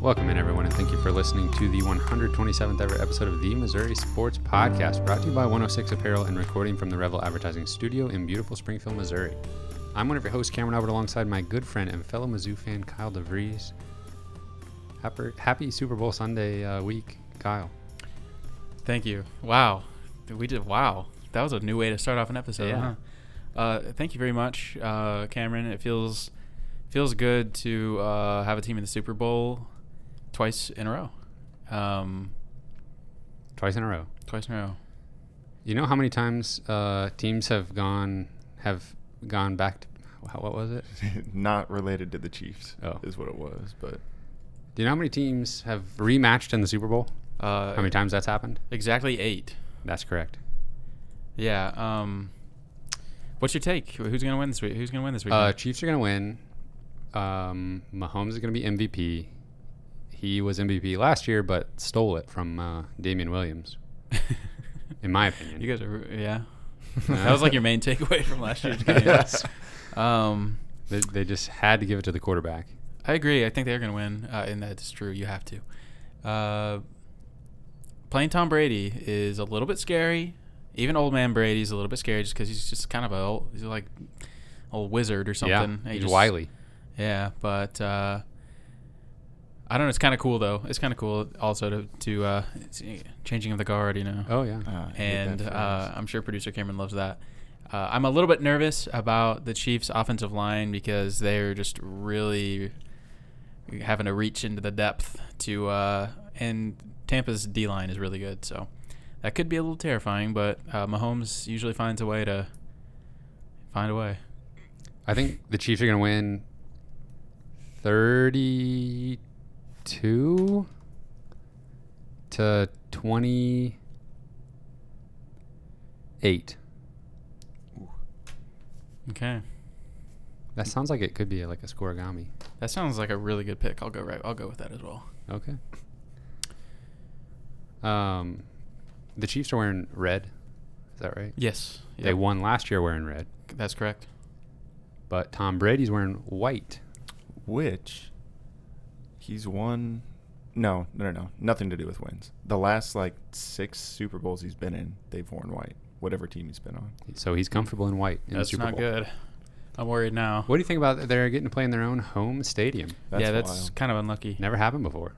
Welcome in, everyone, and thank you for listening to the 127th ever episode of the Missouri Sports Podcast, brought to you by 106 Apparel and recording from the Revel Advertising Studio in beautiful Springfield, Missouri. I'm one of your hosts, Cameron Albert, alongside my good friend and fellow Mizzou fan, Kyle DeVries. Happy, happy Super Bowl Sunday uh, week, Kyle. Thank you. Wow. We did, wow. That was a new way to start off an episode. Yeah. Huh? Uh, thank you very much, uh, Cameron. It feels feels good to uh, have a team in the Super Bowl twice in a row. Um, Twice in a row. twice in a row. You know how many times uh, teams have gone have gone back to what was it? Not related to the Chiefs, Oh. is what it was. But Do you know how many teams have rematched in the Super Bowl? Uh, How many times that's happened? Exactly eight. That's correct. Yeah. Um, what's your take? Who's gonna win this week? Who's gonna win this week? Uh, Chiefs are going to win. Um, Mahomes is going to be MVP. He was MVP last year, but stole it from uh, Damien Williams, in my opinion. you guys are yeah. that was like your main takeaway from last year's game. Yes. Um, They, they just had to give it to the quarterback. I agree. I think they're going to win, uh, and that's true. You have to. Uh, playing Tom Brady is a little bit scary. Even old man Brady's a little bit scary just because he's just kind of a old, he's like old wizard or something. yeah, he's just- wily. Yeah, but uh, I don't know. It's kind of cool though. It's kind of cool also to to uh, changing of the guard, you know Oh yeah. uh, I hate that and uh, I'm sure producer Cameron loves that. Uh, I'm a little bit nervous about the Chiefs' offensive line because they're just really having to reach into the depth to, uh, and Tampa's D line is really good, so that could be a little terrifying. But uh, Mahomes usually finds a way to find a way. I think the Chiefs are going to win 32 to 28. Okay, That sounds like it could be like a scorigami. that sounds like a really good pick. I'll go right. I'll go with that as well. Okay. Um, the Chiefs are wearing red. Is that right? Yes, They won last year wearing red, That's correct. but Tom Brady's wearing white. which he's won. No, no, no, no. Nothing to do with wins. The last like six Super Bowls he's been in, they've worn white. Whatever team he's been on. So he's comfortable in white in That's the Super not Bowl. good. I'm worried now. What do you think about they're getting to play in their own home stadium? That's yeah, that's wild. kind of unlucky. Never happened before.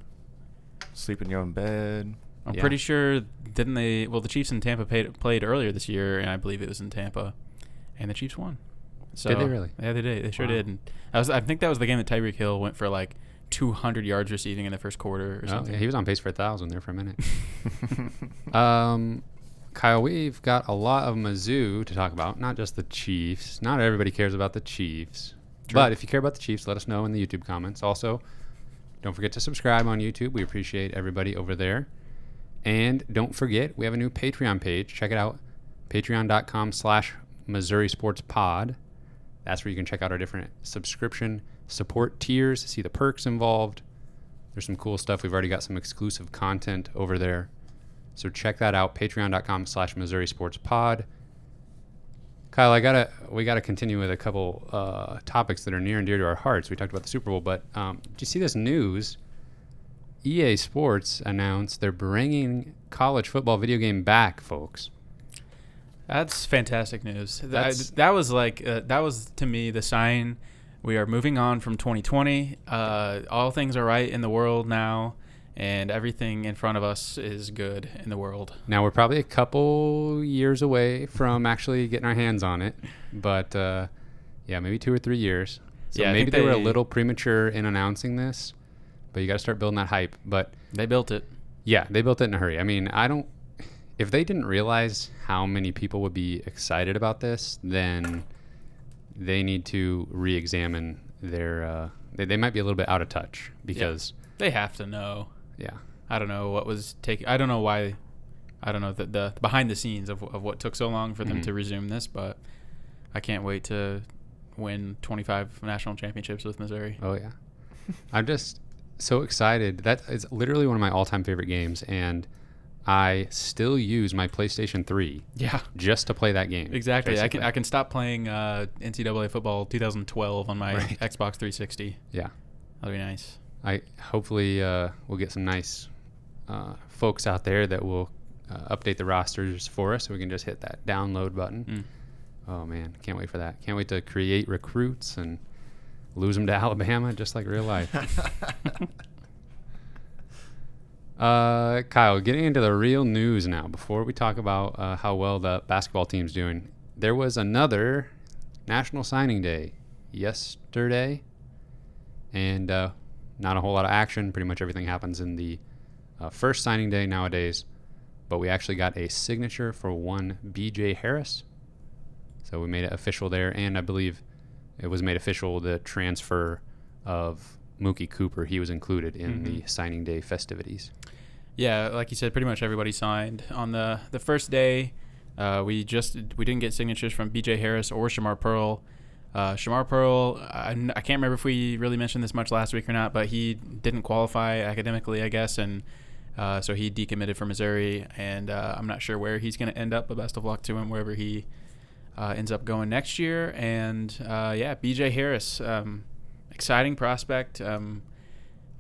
Sleep in your own bed. I'm Yeah. pretty sure didn't they? Well, the Chiefs in Tampa paid, played earlier this year, and I believe it was in Tampa, and the Chiefs won. So, Did they really? Yeah, they did. They sure Wow. did. And I was. I think that was the game that Tyreek Hill went for like 200 yards receiving in the first quarter or Oh, something. yeah, he was on pace for a thousand there for a minute. um, Kyle, we've got a lot of Mizzou to talk about, not just the Chiefs. Not everybody cares about the Chiefs. True. But if you care about the Chiefs, let us know in the YouTube comments. Also, don't forget to subscribe on YouTube. We appreciate everybody over there. And don't forget, we have a new Patreon page. Check it out. Patreon.com slash Missouri Sports Pod. That's where you can check out our different subscription support tiers, to see the perks involved. There's some cool stuff. We've already got some exclusive content over there. So check that out. Patreon.com slash Missouri Sports Pod. Kyle, I gotta we gotta continue with a couple uh, topics that are near and dear to our hearts. We talked about the Super Bowl, but um, did you see this news? EA Sports announced they're bringing college football video game back, folks. That's fantastic news. That's- that was like uh, that was to me the sign we are moving on from 2020. Uh, all things are right in the world now, and everything in front of us is good in the world. Now we're probably a couple years away from actually getting our hands on it, but uh, yeah, maybe two or three years. So Yeah, maybe think they, were a little premature in announcing this, but you got to start building that hype. But They built it. yeah, they built it in a hurry. I mean, I don't. If they didn't realize how many people would be excited about this, then they need to re-examine their. Uh, they, they might be a little bit out of touch because They have to know. yeah, I don't know what was taking. I don't know why. I don't know the, the behind the scenes of, of what took so long for them Mhm. to resume this, but I can't wait to win 25 national championships with Missouri. Oh yeah, I'm just so excited. That is literally one of my all-time favorite games, and I still use my PlayStation 3 Yeah, just to play that game. exactly. I can. I can stop playing uh, NCAA football 2012 on my Right. Xbox 360. Yeah. That'd be nice. I hopefully uh, we'll get some nice uh, folks out there that will uh, update the rosters for us, so we can just hit that download button. Mm. Oh man, can't wait for that. Can't wait to create recruits and lose them to Alabama, just like real life. uh, Kyle, getting into the real news now. Before we talk about uh, how well the basketball team's doing, there was another National Signing Day yesterday, and uh, not a whole lot of action. Pretty much everything happens in the uh, first signing day nowadays. But we actually got a signature for one B.J. Harris. So we made it official there, and I believe it was made official the transfer of Mookie Cooper. He was included in the signing day festivities. Yeah, like you said, pretty much everybody signed on the the first day. Uh, we just we didn't get signatures from B.J. Harris or Shamar Pearl. Uh, Shamar Pearl, I, I can't remember if we really mentioned this much last week or not, but he didn't qualify academically, I guess, and uh, so he decommitted from Missouri, and uh, I'm not sure where he's going to end up. But best of luck to him wherever he uh, ends up going next year. And uh, yeah, B.J. Harris, um, exciting prospect um,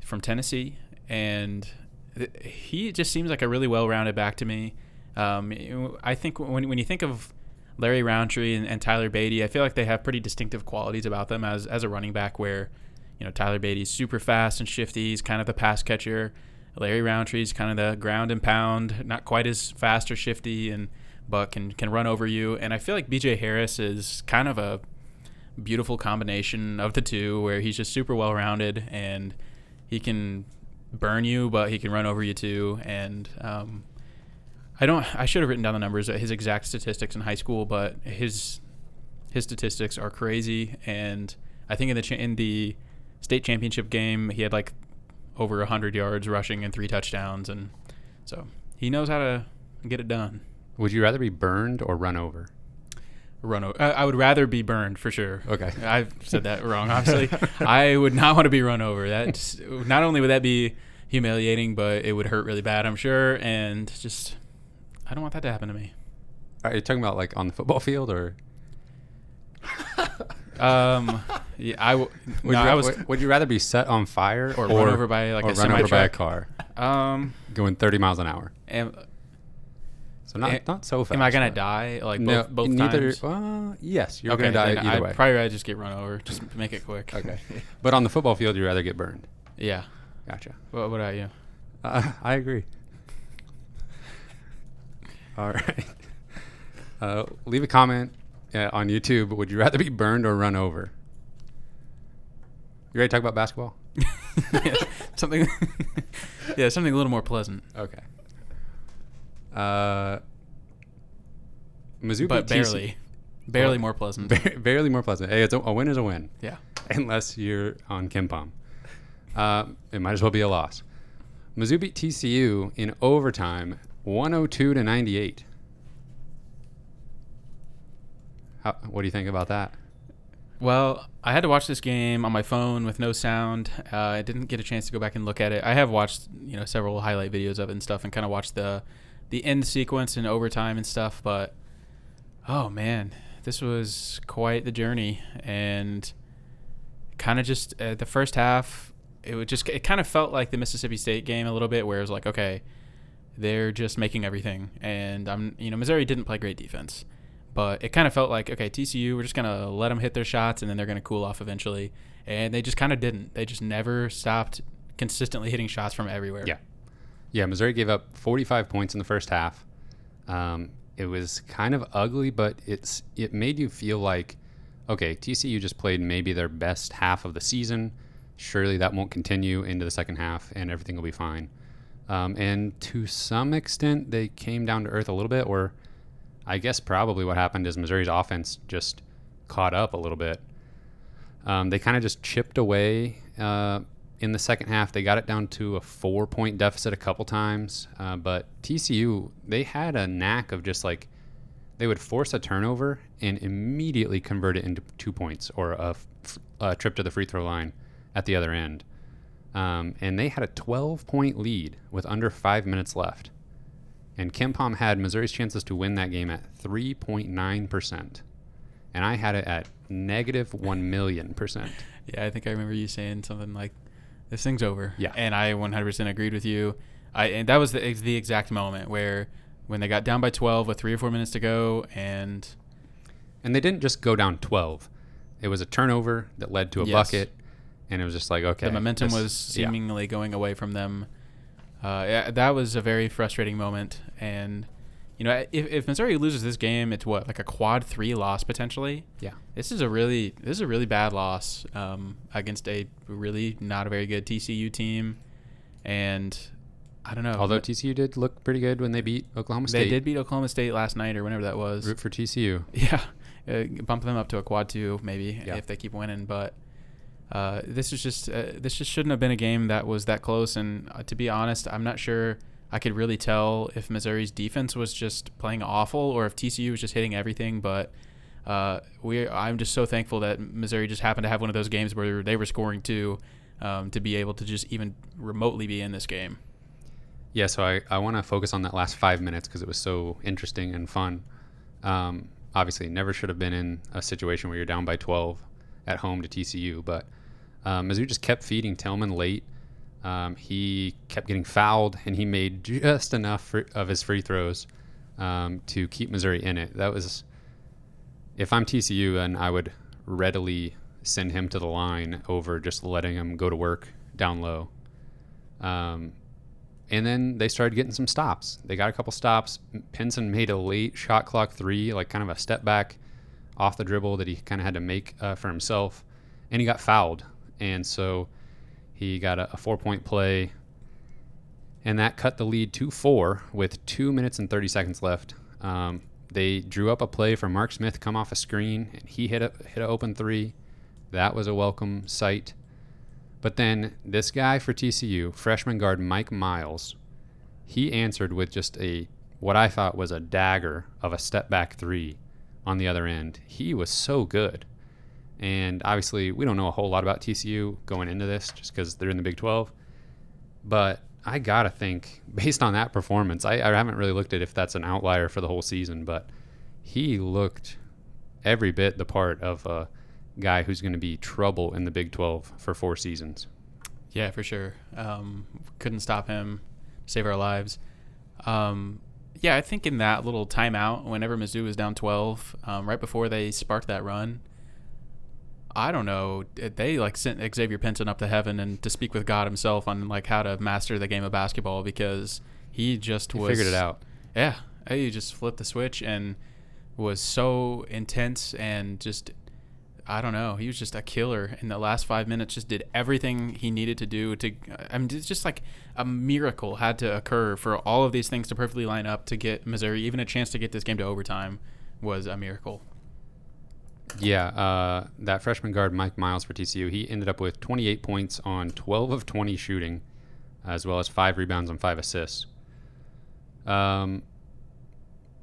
from Tennessee, and th- he just seems like a really well-rounded back to me. Um, I think when when you think of Larry Rountree and, and Tyler Badie, I feel like they have pretty distinctive qualities about them as as a running back. Where you know Tyler Badie's super fast and shifty, he's kind of the pass catcher. Larry Rountree's kind of the ground and pound, not quite as fast or shifty, and but can can run over you. And I feel like B.J. Harris is kind of a beautiful combination of the two, where he's just super well rounded and he can burn you, but he can run over you too. And um, I don't. I should have written down the numbers, his exact statistics in high school, but his his statistics are crazy. And I think in the cha- in the state championship game, he had like over hundred yards rushing and three touchdowns, and so he knows how to get it done. Would you rather be burned or run over? Run over. I would rather be burned for sure. Okay. I've said that wrong. Obviously, I would not want to be run over. That not only would that be humiliating, but it would hurt really bad. I'm sure, and just I don't want that to happen to me. Are you talking about like on the football field or? Um, yeah, I w- Would, no, you, I was would, would you rather be set on fire or, run over by like or a run over by a car Um, going 30 miles an hour? am, So not Eh, not so fast. am I gonna die like no, both both neither. times? Uh, yes, you're okay, gonna die either I'd way. probably rather just get run over. Just make it quick. okay, but on the football field, you'd rather get burned. Yeah. Gotcha. What, what about you? Uh, I agree. All right. Uh, leave a comment uh, on YouTube. Would you rather be burned or run over? You ready to talk about basketball? Yeah, something. yeah, something a little more pleasant, Okay. Uh, Mizzou but beat TC barely, barely more pleasant. Ba- barely more pleasant. Hey, it's a, a win is a win, yeah. unless you're on KenPom. Uh, it might as well be a loss. Mizzou beat TCU in overtime, 102 to 98. How, what do you think about that? Well, I had to watch this game on my phone with no sound. Uh, I didn't get a chance to go back and look at it. I have watched, you know, several highlight videos of it and stuff, and kind of watched the the end sequence and overtime and stuff. But oh man, this was quite the journey, and kind of just uh, the first half. It would just it kind of felt like the Mississippi State game a little bit, where it was like, okay, they're just making everything, and I'm, you know, Missouri didn't play great defense but it kind of felt like okay tcu we're just going to let them hit their shots and then they're going to cool off eventually and they just kind of didn't they just never stopped consistently hitting shots from everywhere Yeah. Yeah, Missouri gave up 45 points in the first half. Um, it was kind of ugly, but it's it made you feel like, okay, TCU just played maybe their best half of the season. Surely that won't continue into the second half, and everything will be fine. Um, and to some extent, they came down to earth a little bit, or I guess probably what happened is Missouri's offense just caught up a little bit. Um, they kind of just chipped away uh, in the second half. They got it down to a four point deficit a couple times. Uh, but TCU, they had a knack of just like, they would force a turnover and immediately convert it into two points or a, f- a trip to the free throw line at the other end. Um, and they had a 12 point lead with under five minutes left. And KenPom had Missouri's chances to win that game at 3.9%. And I had it at negative 1 million percent. yeah i think i remember you saying something like this thing's over. Yeah. And I 100% agreed with you. I and that was the the exact moment where when they got down by 12 with three or four minutes to go, and And they didn't just go down 12. It was a turnover that led to a Yes. bucket, and it was just like, okay. the momentum this- was yeah. seemingly going away from them. Uh, yeah, that was a very frustrating moment. And you know, if, if Missouri loses this game, it's what like a quad three loss potentially. Yeah. This is a really this is a really bad loss um, against a really not a very good TCU team, and I don't know. Although TCU did look pretty good when they beat Oklahoma State. they did beat Oklahoma State last night or whenever that was. root for TCU. Yeah, uh, bump them up to a quad two maybe Yeah. if they keep winning. But uh, this is just uh, this just shouldn't have been a game that was that close. And uh, to be honest, I'm not sure I could really tell if Missouri's defense was just playing awful or if TCU was just hitting everything. But uh, we I'm just so thankful that Missouri just happened to have one of those games where they were scoring too. Um, to be able to just even remotely be in this game. Yeah, so I, I want to focus on that last five minutes because it was so interesting and fun. Um, obviously, never should have been in a situation where you're down by 12 at home to TCU, but um, Mizzou just kept feeding Tilmon late. Um, he kept getting fouled, and he made just enough fr- of his free throws um, to keep Missouri in it. That was, if I'm TCU, then I would readily send him to the line over just letting him go to work down low. Um, and then they started getting some stops. They got a couple stops. Pinson made a late shot clock three, like kind of a step back off the dribble that he kind of had to make uh, for himself, and he got fouled. And so he got a, a four point play, and that cut the lead to four with two minutes and 30 seconds left. Um, they drew up a play for Mark Smith come off a screen, and he hit a hit an open three. That was a welcome sight. But then this guy for TCU, freshman guard Mike Miles, he answered with just a what I thought was a dagger of a step back three on the other end. He was so good. And obviously, we don't know a whole lot about TCU going into this just because they're in the Big 12. But I got to think, based on that performance, I, I haven't really looked at if that's an outlier for the whole season, but he looked every bit the part of a guy who's going to be trouble in the Big 12 for four seasons. Yeah, for sure. Um, couldn't stop him, save our lives. Um, yeah, I think in that little timeout, whenever Mizzou was down 12, um, right before they sparked that run, I don't know. Eh, they like sent Xavier Pinson up to heaven and to speak with God himself on like how to master the game of basketball because he just He was figured it out. Yeah, he just flipped the switch and was so intense and just I don't know. He was just a killer in the last five minutes. Just did everything he needed to do to. I mean, it's just like a miracle had to occur for all of these things to perfectly line up to get Missouri even a chance to get this game to overtime was a miracle. Yeah, uh, that freshman guard Mike Miles for TCU, he ended up with 28 points on 12 of 20 shooting, as well as five rebounds and five assists. Um,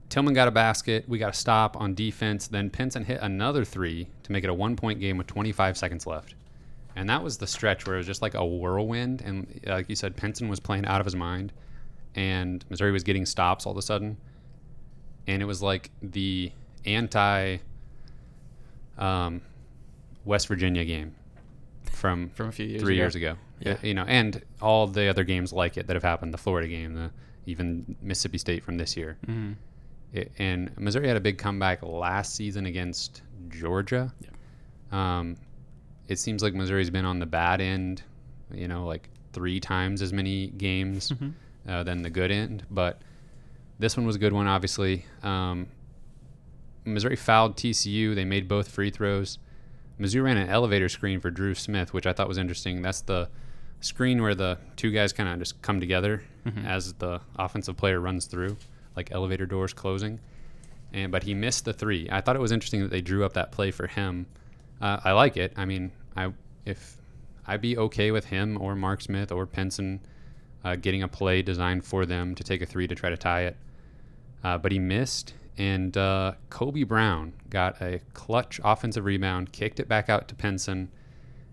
Tilmon got a basket. We got a stop on defense. Then Pinson hit another three to make it a one point game with 25 seconds left. And that was the stretch where it was just like a whirlwind. And uh, like you said, Pinson was playing out of his mind. And Missouri was getting stops all of a sudden. And it was like the anti um, West Virginia game from From a few years three ago. years ago. Yeah. You know, and all the other games like it that have happened, the Florida game, the even Mississippi State from this year. hmm It, and Missouri had a big comeback last season against Georgia. Um, it seems like Missouri's been on the bad end, you know, like three times as many games Mhm. uh, than the good end. But this one was a good one, obviously. Um, Missouri fouled TCU. They made both free throws. Mizzou ran an elevator screen for Dru Smith, which I thought was interesting. That's the screen where the two guys kind of just come together Mhm. as the offensive player runs through, like elevator doors closing. And but he missed the three. I thought it was interesting that they drew up that play for him. Uh, I like it. I mean, I if I'd be okay with him or Mark Smith or Pinson uh, getting a play designed for them to take a three to try to tie it. Uh, but he missed, and uh, Kobe Brown got a clutch offensive rebound, kicked it back out to Pinson,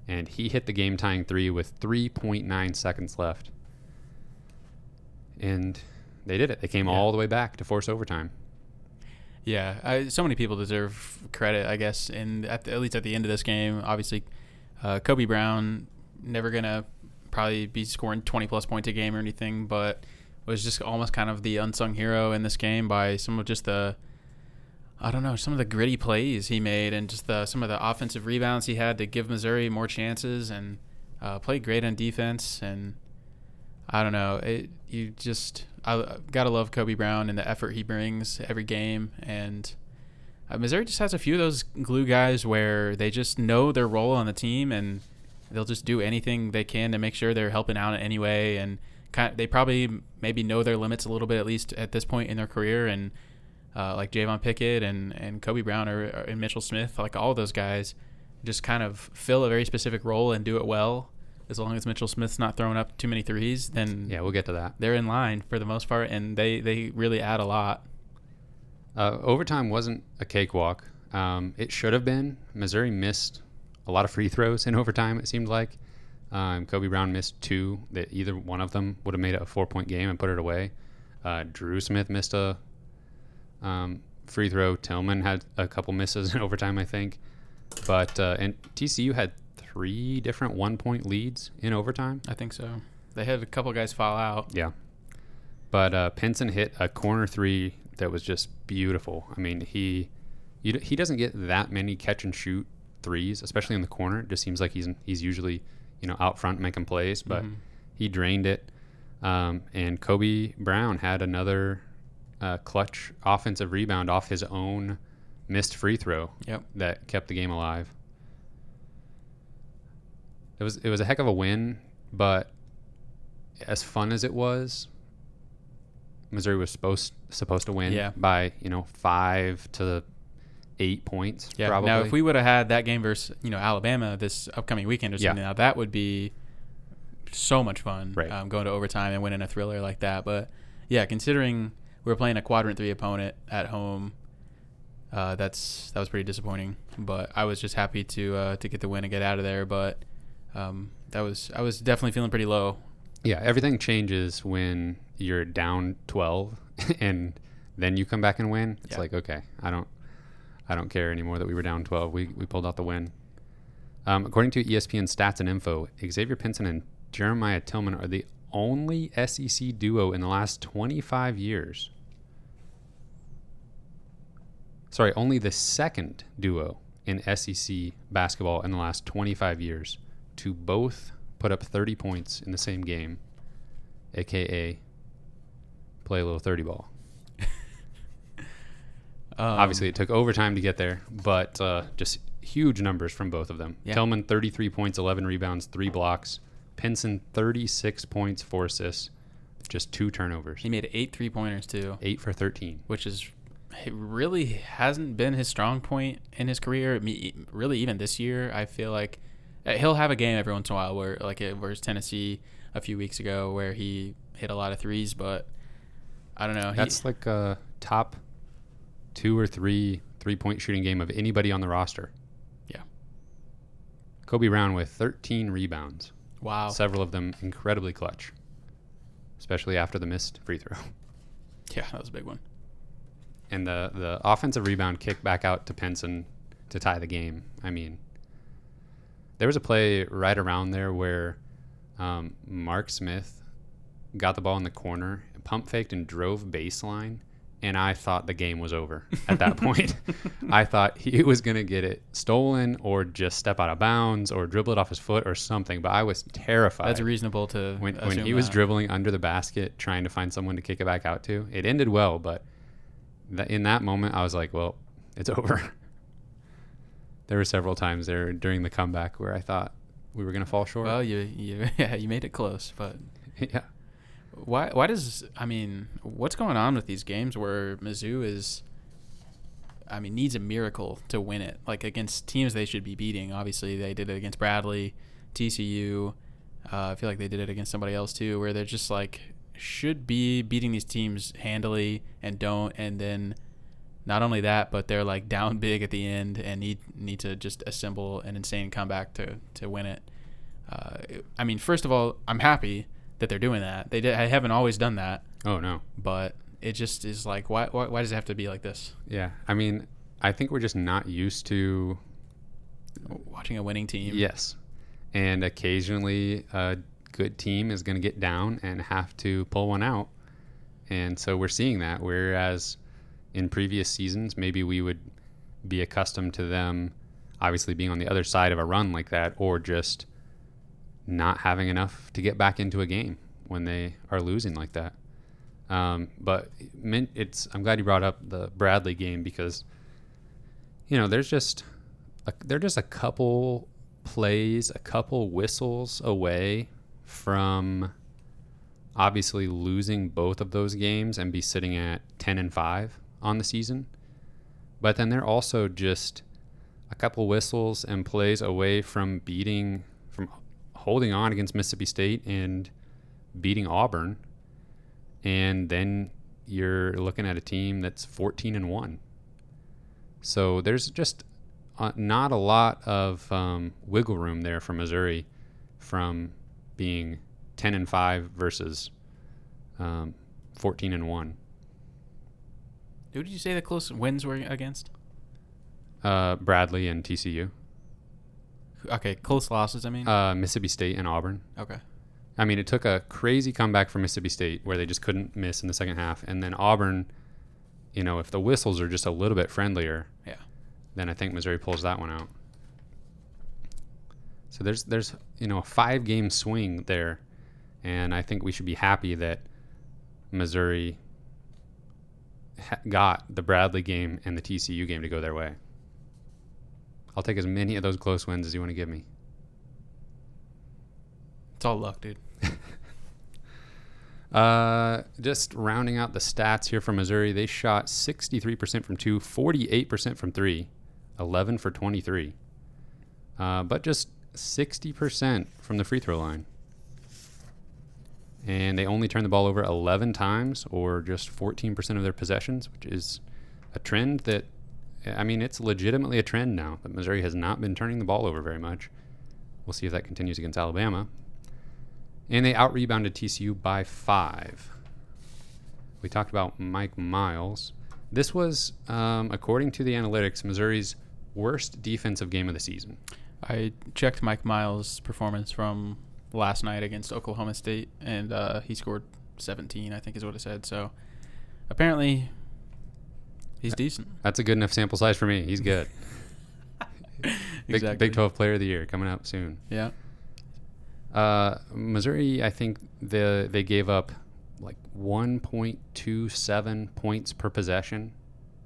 and he hit the game tying three with 3.9 seconds left. And they did it. They came Yeah. all the way back to force overtime. Yeah, I, so many people deserve credit, I guess, and at, the, at least at the end of this game, obviously, uh, Kobe Brown never gonna probably be scoring 20 plus points a game or anything, but was just almost kind of the unsung hero in this game by some of just the I don't know some of the gritty plays he made and just the some of the offensive rebounds he had to give Missouri more chances and uh, played great on defense and I don't know it you just I gotta love Kobe Brown and the effort he brings every game and. Uh, Missouri just has a few of those glue guys where they just know their role on the team and they'll just do anything they can to make sure they're helping out in any way and kind of, they probably maybe know their limits a little bit at least at this point in their career and uh, like Javon Pickett and, and Kobe Brown or, or and Mitchell Smith like all those guys just kind of fill a very specific role and do it well as long as Mitchell Smith's not throwing up too many threes then Yeah, we'll get to that. they're in line for the most part and they they really add a lot Uh, overtime wasn't a cakewalk. Um, it should have been. Missouri missed a lot of free throws in overtime. It seemed like um, Kobe Brown missed two. That either one of them would have made it a four-point game and put it away. Uh, Dru Smith missed a um, free throw. Tilmon had a couple misses in overtime, I think. But uh, and TCU had three different one-point leads in overtime. I think so they had a couple guys fall out Yeah. But uh, Pinson hit a corner three that was just beautiful. I mean, he you, he doesn't get that many catch and shoot threes, especially in the corner. It just seems like he's he's usually you know out front making plays, but Mhm. he drained it. Um, and Kobe Brown had another uh, clutch offensive rebound off his own missed free throw yep that kept the game alive. It was it was a heck of a win, but as fun as it was, Missouri was supposed supposed to win Yeah. by you know five to eight points. Yeah. probably. Now, if we would have had that game versus you know Alabama this upcoming weekend or Yeah. something, now that would be so much fun. Right. Um, going to overtime and winning a thriller like that. But yeah, considering we're playing a quadrant three opponent at home, uh, that's that was pretty disappointing. But I was just happy to uh, to get the win and get out of there. But um, that was I was definitely feeling pretty low. yeah, everything changes when you're down twelve, and then you come back and win. It's Yeah. like okay, I don't I don't care anymore that we were down twelve. We we pulled out the win. Um, according to ESPN stats and info, Xavier Pinson and Jeremiah Tilmon are the only SEC duo in the last 25 years. Sorry, only the second duo in SEC basketball in the last 25 years to both put up 30 points in the same game, aka play a little 30 ball. Um, Obviously, it took overtime to get there, but uh, just huge numbers from both of them. Yeah. Tilmon, 33 points, 11 rebounds, three blocks. Pinson, 36 points, four assists, just two turnovers. he made eight three pointers too. Eight for 13. which is it really hasn't been his strong point in his career. Really, even this year, I feel like uh, he'll have a game every once in a while where, like, it was Tennessee a few weeks ago where he hit a lot of threes, but I don't know. he- That's like a top two or three three point shooting game of anybody on the roster. Yeah. Kobe Brown with 13 rebounds, wow. several of them incredibly clutch, especially after the missed free throw. Yeah, that was a big one. and the the offensive rebound kick back out to Pinson to tie the game. I mean, there was a play right around there where um, Mark Smith got the ball in the corner, pump faked and drove baseline, and I thought the game was over at that point. I thought he was gonna get it stolen or just step out of bounds or dribble it off his foot or something. But I was terrified That's reasonable to when when he was dribbling under the basket trying to find someone to kick it back out to. It ended well, but th- in that moment, I was like, "Well, it's over." there were several times there during the comeback where I thought we were gonna fall short. Well, you you yeah, you made it close, but yeah, why why does I mean what's going on with these games where Mizzou is I mean needs a miracle to win it? Like against teams they should be beating. Obviously they did it against Bradley TCU uh, I feel like they did it against somebody else too where they're just like should be beating these teams handily and don't and then not only that but they're like down big at the end and need need to just assemble an insane comeback to to win it. Uh, I mean first of all I'm happy that they're doing that. They, did, I haven't always done that, Oh no. but it just is like, why, why, why does it have to be like this? Yeah. I mean, I think we're just not used to Watching a winning team. yes, and occasionally a good team is going to get down and have to pull one out. And so we're seeing that. Whereas in previous seasons, maybe we would be accustomed to them obviously being on the other side of a run like that or just not having enough to get back into a game when they are losing like that. Um, but it's I'm glad you brought up the Bradley game because you know there's just a, they're just a couple plays, a couple whistles away from obviously losing both of those games and be sitting at 10 and 5 on the season. But then they're also just a couple whistles and plays away from beating holding on against Mississippi State and beating Auburn. And then you're looking at a team that's 14 and 1. So there's just uh, not a lot of um, wiggle room there for Missouri from being 10 and 5 versus um, 14 and 1. Who did you say the close wins were against? Uh, Bradley and TCU, Okay, close losses. I mean. uh, Mississippi State and Auburn. okay. I mean, it took a crazy comeback from Mississippi State where they just couldn't miss in the second half, and then Auburn. You know, if the whistles are just a little bit friendlier, Yeah. then I think Missouri pulls that one out. So there's there's you know a five game swing there, and I think we should be happy that Missouri ha- got the Bradley game and the TCU game to go their way. I'll take as many of those close wins as you want to give me. It's all luck, dude. Uh, just rounding out the stats here from Missouri, they shot 63% from two, 48% from three, 11 for 23. Uh, but just 60% from the free throw line. And they only turned the ball over 11 times, or just 14% of their possessions, which is a trend that, I mean, it's legitimately a trend now that Missouri has not been turning the ball over very much. We'll see if that continues against Alabama. And they out rebounded TCU by five. We talked about Mike Miles. This was, um, according to the analytics, Missouri's worst defensive game of the season. I checked Mike Miles' performance from last night against Oklahoma State, and uh, he scored 17, I think is what it said. So apparently, he's decent. That's a good enough sample size for me. He's good. Big, exactly. Big 12 Player of the Year coming up soon. Yeah. Uh, Missouri, I think the they gave up like 1.27 points per possession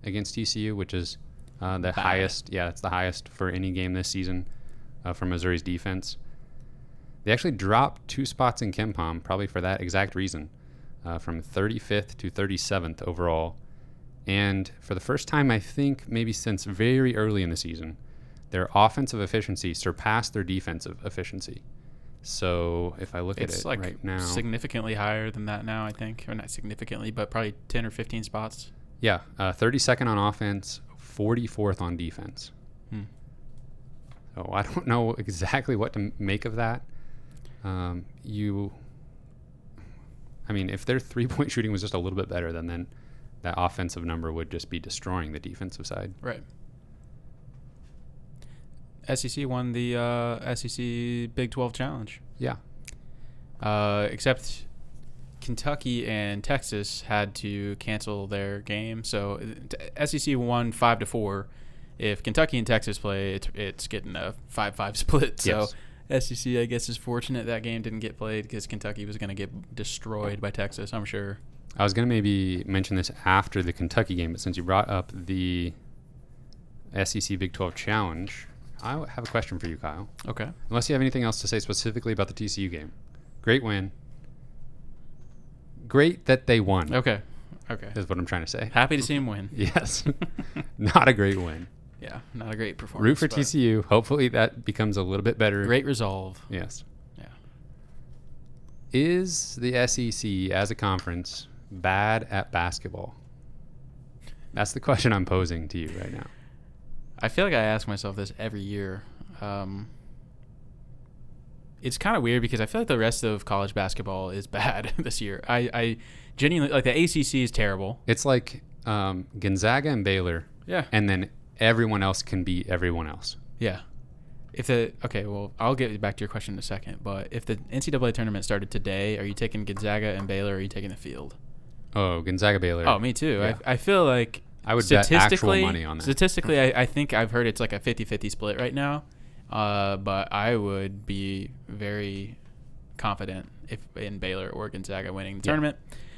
against TCU, which is uh, the Bad. highest. Yeah, it's the highest for any game this season uh, for Missouri's defense. They actually dropped two spots in KenPom, probably for that exact reason, uh, from 35th to 37th overall. And for the first time, I think maybe since very early in the season, their offensive efficiency surpassed their defensive efficiency. So if I look It's at it like right now, significantly higher than that now, I think. Or not significantly, but probably 10 or 15 spots. yeah, uh, 32nd on offense, 44th on defense. Hmm. So I don't know exactly what to make of that. Um, you, I mean, if their three point shooting was just a little bit better, then then that offensive number would just be destroying the defensive side. Right. SEC won the uh, SEC Big 12 Challenge. Yeah, Uh, except Kentucky and Texas had to cancel their game. So uh, SEC won five to four. If Kentucky and Texas play, it's, it's getting a five-five split. So SEC, I guess, is fortunate that game didn't get played because Kentucky was going to get destroyed by Texas. I'm sure. I was gonna maybe mention this after the Kentucky game, but since you brought up the SEC Big 12 Challenge, I have a question for you, Kyle. Okay. Unless you have anything else to say specifically about the TCU game. Great win. Great that they won. Okay. Okay. Is what I'm trying to say. Happy to see him win. Yes. Not a great win. Yeah, not a great performance. Root for TCU. Hopefully that becomes a little bit better. Great resolve. Yes. Yeah. Is the SEC as a conference bad at basketball? That's the question I'm posing to you right now. I feel like I ask myself this every year. Um, it's kind of weird because I feel like the rest of college basketball is bad this year. I, I genuinely like the ACC is terrible. It's like um, Gonzaga and Baylor, Yeah. and then everyone else can beat everyone else. Yeah. If the okay, well, I'll get back to your question in a second. But if the NCAA tournament started today, are you taking Gonzaga and Baylor? or Are you taking the field? Oh, Gonzaga Baylor. Oh, me too. Yeah. I, I feel like I would bet actual money on that. statistically, I, I think I've heard it's like a 50-50 split right now. Uh, but I would be very confident if in Baylor or Gonzaga winning the Yeah. tournament.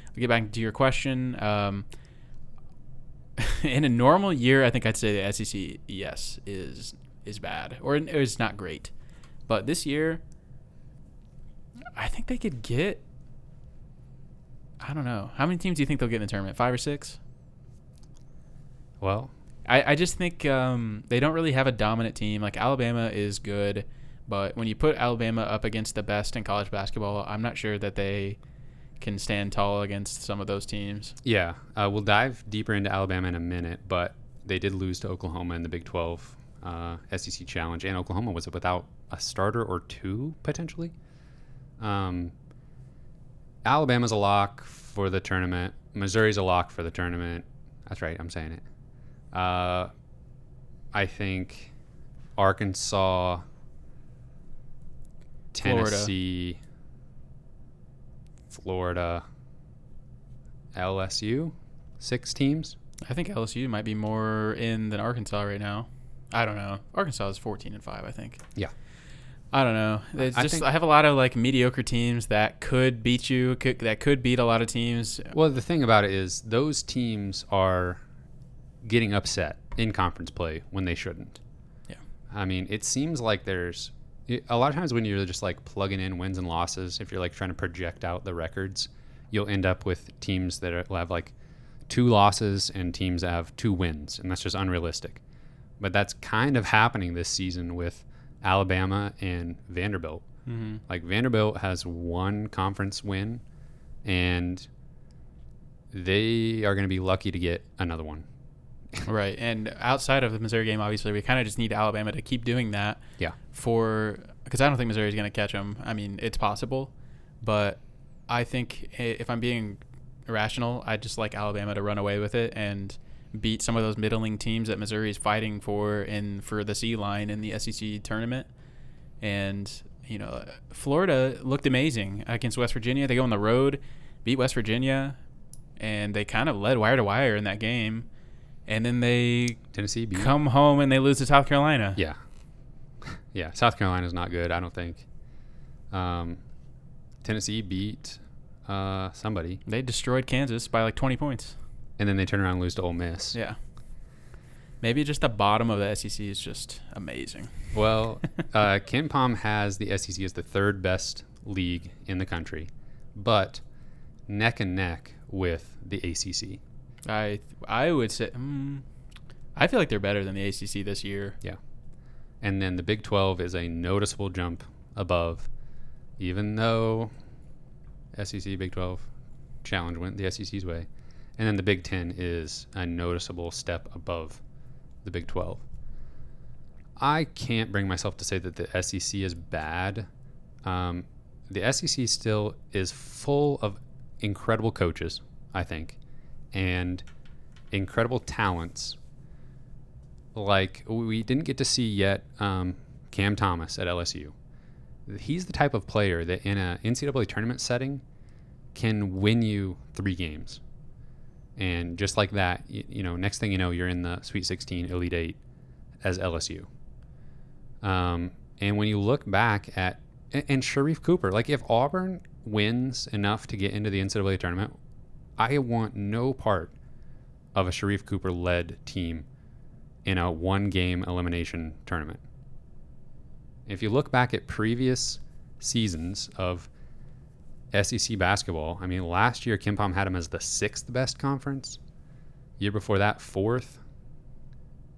I'll get back to your question. Um, in a normal year, I think I'd say the SEC yes is is bad or is not great, but this year, I think they could get. I don't know. How many teams do you think they'll get in the tournament? Five or six? well, I, I just think um, they don't really have a dominant team. Like Alabama is good, but when you put Alabama up against the best in college basketball, I'm not sure that they can stand tall against some of those teams. yeah, uh, we'll dive deeper into Alabama in a minute, but they did lose to Oklahoma in the Big 12 uh, SEC Challenge, and Oklahoma was without a starter or two potentially. Um, Alabama's a lock for the tournament. Missouri's a lock for the tournament. That's right, I'm saying it. Uh, I think Arkansas, Florida. Tennessee, Florida, LSU, six teams. I think LSU might be more in than Arkansas right now. I don't know. Arkansas is 14 and five, I think. Yeah. I don't know. It's I just think- I have a lot of like mediocre teams that could beat you. Could, that could beat a lot of teams. Well, the thing about it is those teams are getting upset in conference play when they shouldn't. Yeah. I mean, it seems like there's a lot of times when you're just like plugging in wins and losses, if you're like trying to project out the records, you'll end up with teams that are, have like two losses and teams that have two wins, and that's just unrealistic. But that's kind of happening this season with Alabama and Vanderbilt. Mm-hmm. Like Vanderbilt has one conference win, and they are going to be lucky to get another one. Right. And outside of the Missouri game, obviously, we kind of just need Alabama to keep doing that. Yeah. For because I don't think Missouri is going to catch them. I mean, it's possible, but I think if I'm being rational, I'd just like Alabama to run away with it and beat some of those middling teams that Missouri is fighting for in for the C line in the SEC tournament. And you know, Florida looked amazing against West Virginia. They go on the road, beat West Virginia, and they kind of led wire to wire in that game. And then they Tennessee beat. come home and they lose to South Carolina. Yeah. Yeah. South Carolina's not good, I don't think. Um, Tennessee beat uh, somebody, They destroyed Kansas by like 20 points. And then they turn around and lose to Ole Miss. Yeah. Maybe just the bottom of the SEC is just amazing. Well, uh, KenPom has the SEC as the third best league in the country, but neck and neck with the ACC. I I would say mm, I feel like they're better than the ACC this year. Yeah. And then the Big 12 is a noticeable jump above, even though SEC Big 12 challenge went the SEC's way. And then the Big 10 is a noticeable step above the Big 12. I can't bring myself to say that the SEC is bad. Um, the SEC still is full of incredible coaches, I think, and incredible talents like we didn't get to see yet um, Cam Thomas at LSU. He's the type of player that in a NCAA tournament setting can win you three games, and just like that, you, you know, next thing you know, you're in the Sweet 16, Elite Eight as LSU. Um, and when you look back at and, and Sharife Cooper, like if Auburn wins enough to get into the NCAA tournament, I want no part of a Sharife Cooper led team in a one game elimination tournament. If you look back at previous seasons of SEC basketball, I mean, last year KenPom had him as the sixth best conference. Year before that, fourth.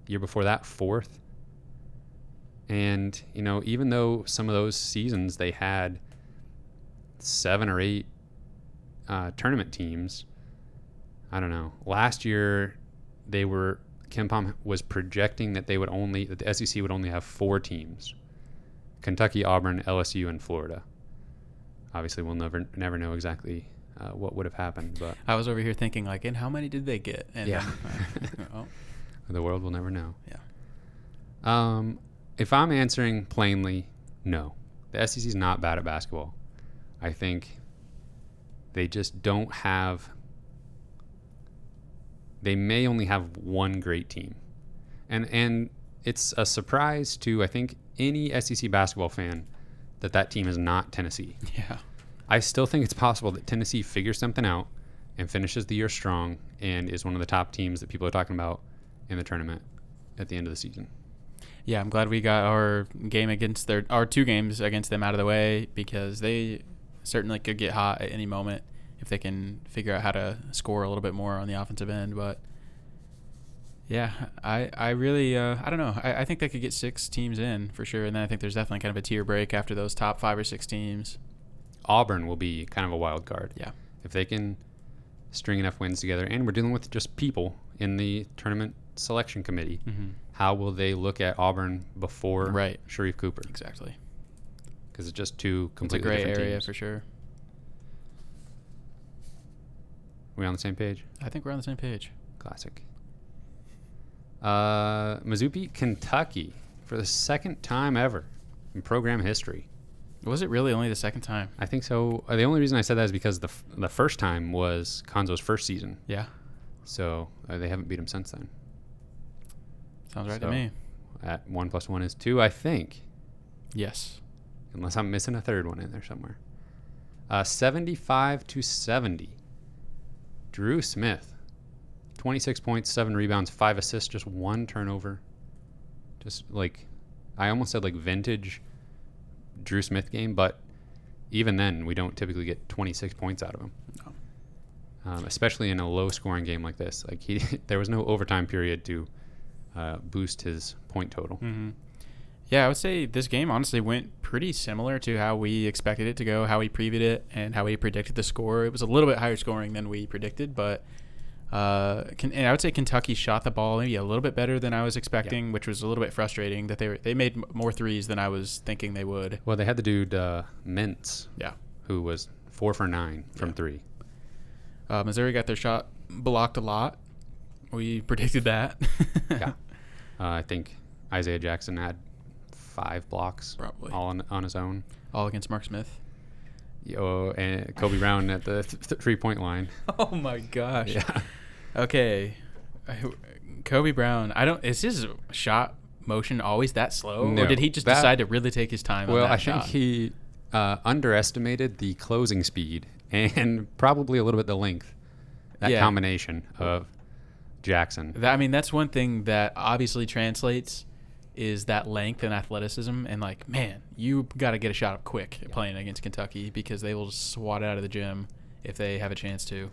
Year before that, fourth. And, you know, even though some of those seasons they had seven or eight uh, tournament teams, I don't know. Last year, they were KenPom was projecting that they would only that the SEC would only have four teams: Kentucky, Auburn, LSU, and Florida. Obviously, we'll never never know exactly uh, what would have happened, but I was over here thinking like, and how many did they get? And Yeah. then, uh, oh, the world will never know. Yeah. Um, if I'm answering plainly, no. The SEC is not bad at basketball. I think they just don't have. They may only have one great team, and and it's a surprise to I think any SEC basketball fan that that team is not Tennessee. Yeah. I still think it's possible that Tennessee figures something out and finishes the year strong and is one of the top teams that people are talking about in the tournament at the end of the season. Yeah, I'm glad we got our game against their our two games against them out of the way because they certainly could get hot at any moment if they can figure out how to score a little bit more on the offensive end. But yeah, I I really uh, I don't know. I, I think they could get six teams in for sure, and then I think there's definitely kind of a tier break after those top five or six teams. Auburn will be kind of a wild card. Yeah. If they can string enough wins together, and we're dealing with just people in the tournament selection committee, Mm-hmm. how will they look at Auburn before Right. Sharife Cooper? Exactly. Because it's just two completely It's a gray different area teams. for sure. we on the same page? I think we're on the same page. Classic. Uh, Mizzou Kentucky for the second time ever in program history. Was it really only the second time? I think so. Uh, The only reason I said that is because the f- the first time was Cuonzo's first season, Yeah. so uh, they haven't beat him since then. Sounds right So- to me. At one plus one is two, I think, Yes. unless I'm missing a third one in there somewhere. Uh, Seventy-five to seventy. Dru Smith, twenty-six points, seven rebounds, five assists, just one turnover. Just like, I almost said like vintage Dru Smith game, but even then, we don't typically get twenty-six points out of him. No. um, especially in a low-scoring game like this. Like he, there was no overtime period to uh, boost his point total. hmm Yeah, I would say this game honestly went pretty similar to how we expected it to go, how we previewed it, and how we predicted the score. It was a little bit higher scoring than we predicted, but uh, can, and I would say Kentucky shot the ball maybe a little bit better than I was expecting, which was a little bit frustrating that they were, they made more threes than I was thinking they would. Well, they had the dude uh, Mintz, Yeah. who was four for nine from Yeah. three. Uh, Missouri got their shot blocked a lot. We predicted that. Yeah. Uh, I think Isaiah Jackson had five blocks, Probably. all on, on his own. All against Mark Smith. Yo, and Kobe Brown at the th- th- three-point line. Oh my gosh. Yeah. Okay. Kobe Brown. I don't. Is his shot motion always that slow, No, or did he just that- decide to really take his time? Well, on that I think shot? he uh, underestimated the closing speed and probably a little bit the length. That Yeah. combination of Jackson. That, I mean, that's one thing that obviously translates is that length and athleticism. And like, man, you got to get a shot up quick playing against Kentucky because they will just swat it out of the gym if they have a chance to.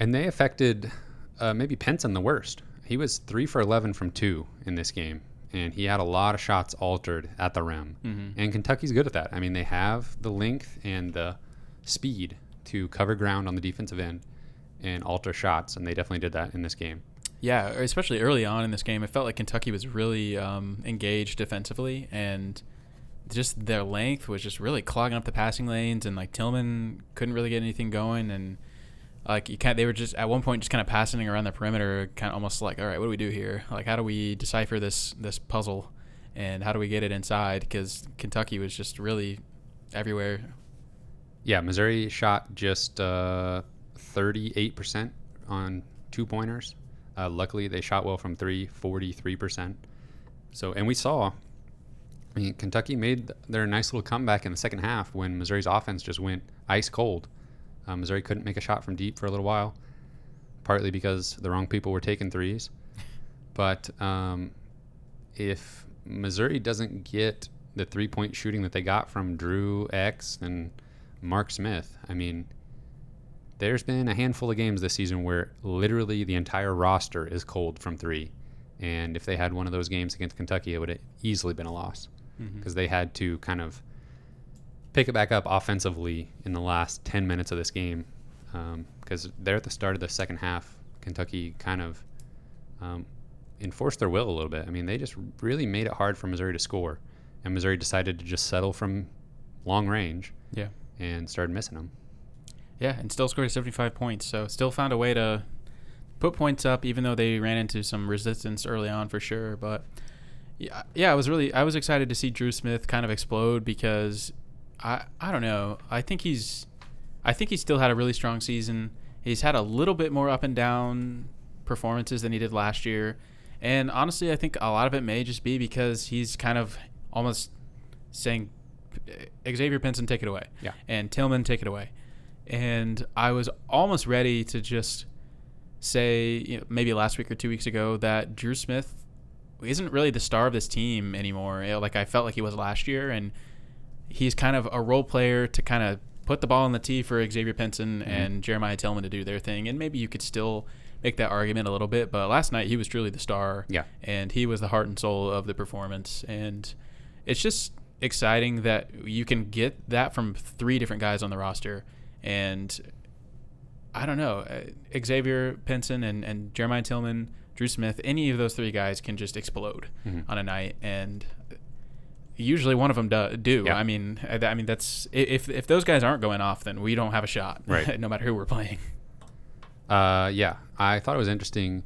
And they affected uh, maybe Pinson the worst. He was three for 11 from two in this game, and he had a lot of shots altered at the rim. Mhm. And Kentucky's good at that. I mean, they have the length and the speed to cover ground on the defensive end and alter shots, and they definitely did that in this game. Yeah, especially early on in this game, it felt like Kentucky was really um, engaged defensively, and just their length was just really clogging up the passing lanes, and like Tilmon couldn't really get anything going, and like you can't. They were just at one point just kind of passing around the perimeter, kind of almost like, all right, what do we do here? Like, how do we decipher this this puzzle, and how do we get it inside? Because Kentucky was just really everywhere. Yeah, Missouri shot just uh, 38% on two pointers. Uh, luckily, they shot well from three, 43%. So, and we saw, I mean, Kentucky made their nice little comeback in the second half when Missouri's offense just went ice cold. Uh, Missouri couldn't make a shot from deep for a little while, partly because the wrong people were taking threes. But um, if Missouri doesn't get the three point shooting that they got from Dru X and Mark Smith, I mean, there's been a handful of games this season where literally the entire roster is cold from three. And if they had one of those games against Kentucky, it would have easily been a loss because they had to kind of pick it back up offensively in the last 10 minutes of this game. Because they're at the start of the second half, Kentucky kind of um, enforced their will a little bit. I mean, they just really made it hard for Missouri to score. And Missouri decided to just settle from long range Yeah. and started missing them. Yeah, and still scored 75 points. So still found a way to put points up, even though they ran into some resistance early on for sure. But Yeah, yeah, I was really I was excited to see Dru Smith kind of explode because I I don't know. I think he's I think he still had a really strong season. He's had a little bit more up and down performances than he did last year. And honestly, I think a lot of it may just be because he's kind of almost saying Xavier Pinson take it away. Yeah. And Tilmon take it away. And I was almost ready to just say you know, maybe last week or two weeks ago that Dru Smith isn't really the star of this team anymore. You know, like I felt like he was last year, and he's kind of a role player to kind of put the ball on the tee for Xavier Pinson Mm-hmm. and Jeremiah Tilmon to do their thing, and maybe you could still make that argument a little bit. But last night he was truly the star, Yeah. and he was the heart and soul of the performance, and it's just exciting that you can get that from three different guys on the roster, and I don't know, uh, Xavier Pinson and, and Jeremiah Tilmon, Dru Smith, any of those three guys can just explode Mhm. on a night, and usually one of them do. do. Yeah. I mean, I, I mean that's if if those guys aren't going off, then we don't have a shot, Right. no matter who we're playing. Uh, yeah, I thought it was interesting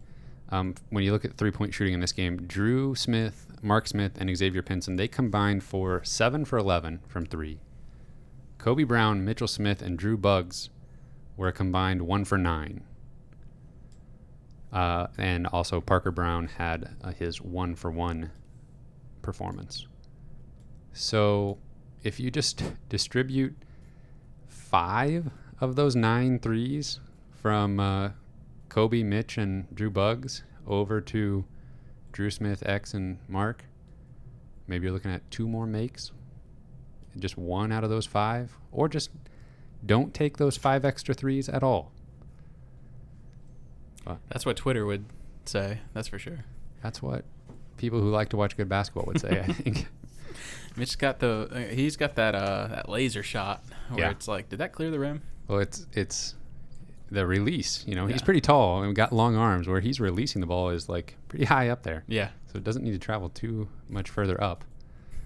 um, when you look at three point shooting in this game. Dru Smith, Mark Smith, and Xavier Pinson they combined for seven for eleven from three. Kobe Brown, Mitchell Smith, and Drew Buggs were combined one for nine. Uh, and also Parker Brown had uh, his one for one performance. So if you just distribute five of those nine threes from uh, Kobe, Mitch, and Drew Buggs over to Dru Smith, X, and Mark, maybe you're looking at two more makes. Just one out of those five, or just don't take those five extra threes at all. That's what Twitter would say. That's for sure. That's what people who like to watch good basketball would say. I think. Mitch's got the uh, he's got that uh that laser shot where Yeah. it's like, did that clear the rim? Well, it's it's the release. You know, he's pretty tall and got long arms. Where he's releasing the ball is like pretty high up there. Yeah. so it doesn't need to travel too much further up.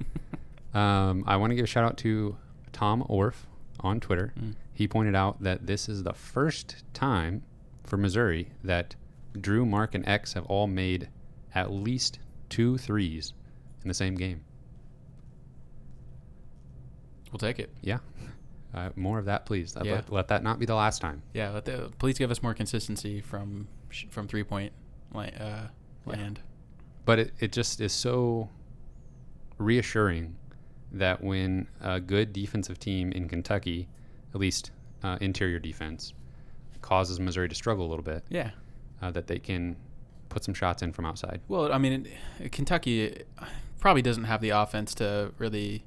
um, I want to give a shout out to Tom Orff on Twitter. Mm. He pointed out that this is the first time for Missouri that Dru, Mark, and X have all made at least two threes in the same game. We'll take it. Yeah. Uh, more of that, please. Yeah. Let, let that not be the last time. Yeah. Let the, please give us more consistency from sh- from three point li- uh, Yeah. land. but it, it just is so reassuring that when a good defensive team in Kentucky, at least uh, interior defense, causes Missouri to struggle a little bit, Yeah. uh, that they can put some shots in from outside. Well, I mean, it- Kentucky probably doesn't have the offense to really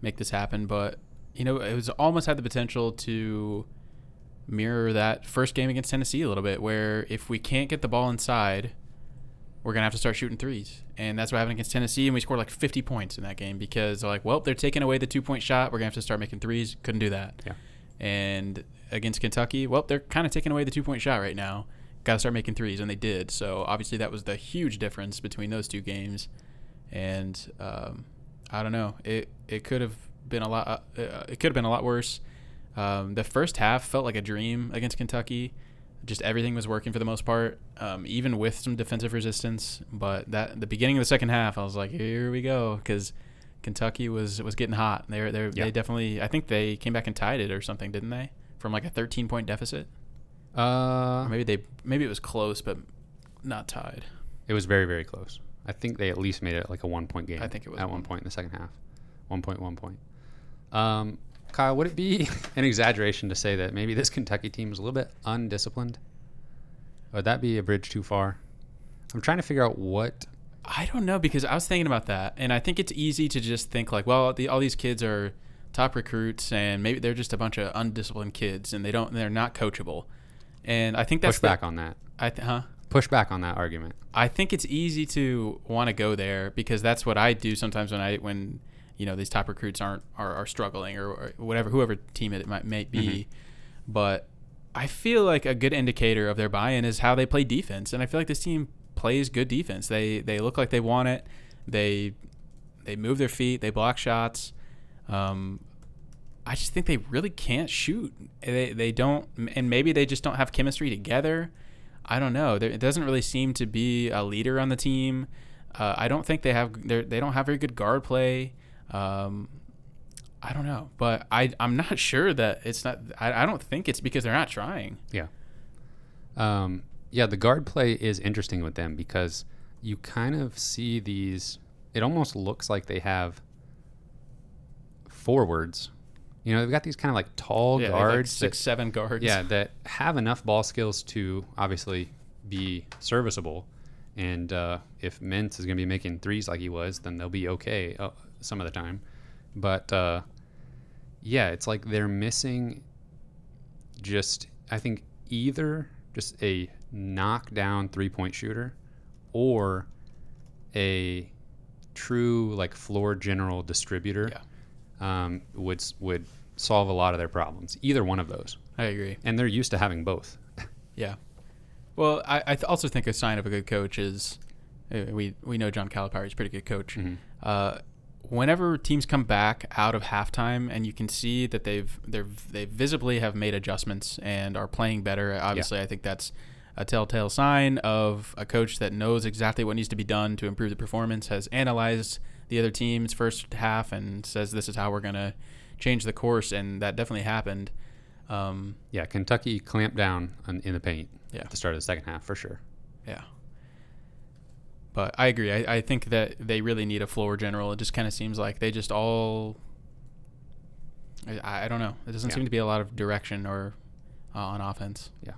make this happen, but you know, it was almost had the potential to mirror that first game against Tennessee a little bit, where if we can't get the ball inside, we're gonna have to start shooting threes, and that's what happened against Tennessee, and we scored like 50 points in that game because they're like, well, they're taking away the two point shot, we're gonna have to start making threes. Couldn't do that. Yeah. And against Kentucky, well, they're kind of taking away the two point shot right now. Got to start making threes, and they did. So obviously, that was the huge difference between those two games. And um, I don't know, it it could have been a lot. Uh, uh, it could have been a lot worse. Um, the first half felt like a dream against Kentucky. Just everything was working for the most part, um, even with some defensive resistance. But that the beginning of the second half, I was like, here we go, because Kentucky was was getting hot. They they Yeah. they definitely. I think they came back and tied it or something, didn't they? From like a 13 point deficit. Uh, Or maybe they maybe it was close, but not tied. it was very, very close. I think they at least made it like a one point game. I think it was at one one. point in the second half. One point, one point. Um, Kyle, would it be an exaggeration to say that maybe this Kentucky team is a little bit undisciplined? Would that be a bridge too far? I'm trying to figure out what. I don't know because I was thinking about that, and I think it's easy to just think like, well, the, all these kids are top recruits, and maybe they're just a bunch of undisciplined kids, and they don't, they're not coachable. And I think that's push the- back on that. I th- huh? Push back on that argument. I think it's easy to want to go there because that's what I do sometimes when I when you know these top recruits aren't are, are struggling or, or whatever whoever team it might may be. But I feel like a good indicator of their buy-in is how they play defense, and I feel like this team plays good defense. They they look like they want it. They they move their feet. They block shots. Um, I just think they really can't shoot. They they don't, and maybe they just don't have chemistry together. I don't know. There, it doesn't really seem to be a leader on the team. Uh, I don't think they have they don't have very good guard play. Um, I don't know, but I I'm not sure that it's not. I, I don't think it's because they're not trying. Yeah. Um, yeah, the guard play is interesting with them because you kind of see these. It almost looks like they have forwards. You know, they've got these kind of like tall Yeah, have, like guards. six that, seven guards. yeah, that have enough ball skills to obviously be serviceable. And uh, if Mintz is going to be making threes like he was, then they'll be okay uh, some of the time. But uh, yeah, it's like they're missing just, I think, either just a knockdown three point shooter or a true like floor general distributor Yeah. um, would would solve a lot of their problems. Either one of those, I agree. and they're used to having both. Yeah. Well, I, I th- also think a sign of a good coach is uh, we we know John Calipari is a pretty good coach. Mhm. Uh, whenever teams come back out of halftime and you can see that they've they're they visibly have made adjustments and are playing better. Obviously, I think that's a telltale sign of a coach that knows exactly what needs to be done to improve the performance. Has analyzed the other team's first half and says this is how we're gonna change the course, and that definitely happened. Um, Yeah, Kentucky clamped down on, in the paint Yeah. at the start of the second half for sure. Yeah. But I agree. I, I think that they really need a floor general. It just kind of seems like they just all. I, I don't know. It doesn't Yeah. seem to be a lot of direction or uh, on offense. Yeah.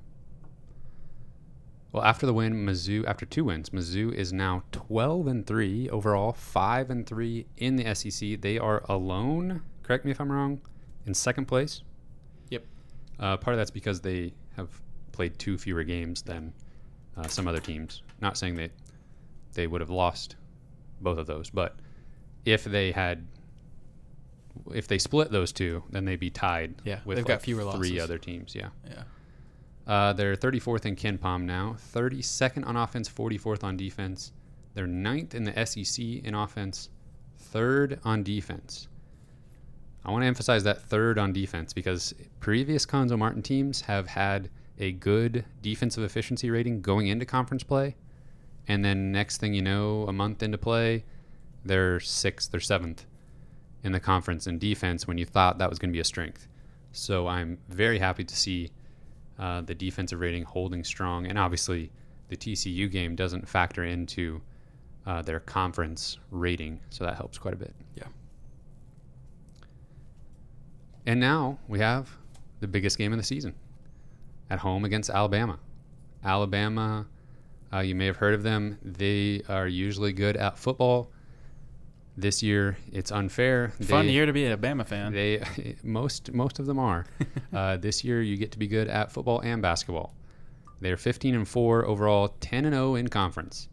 Well, after the win, Mizzou after two wins, Mizzou is now 12 and 3 overall, 5 and 3 in the SEC. They are alone, correct me if I'm wrong, in second place. Yep. Uh, part of that's because they have played two fewer games than uh, some other teams. Not saying that they would have lost both of those, but if they had, if they split those two, then they'd be tied. Yeah, with they've got fewer three losses. other teams. Yeah. Yeah. Uh, they're 34th in KenPom now, 32nd on offense, 44th on defense. They're ninth in the SEC in offense, third on defense. I want to emphasize that third on defense because previous Cuonzo Martin teams have had a good defensive efficiency rating going into conference play. And then next thing you know, a month into play, they're sixth or seventh in the conference in defense when you thought that was going to be a strength. So I'm very happy to see uh, the defensive rating holding strong, and obviously the TCU game doesn't factor into uh, their conference rating, so that helps quite a bit. Yeah. And now we have the biggest game of the season at home against Alabama. Alabama, uh, you may have heard of them. They are usually good at football. This year, it's unfair. Fun They- year to be a Bama fan. they most most of them are. uh, this year, you get to be good at football and basketball. They're 15 and four overall, 10 and 0 in conference.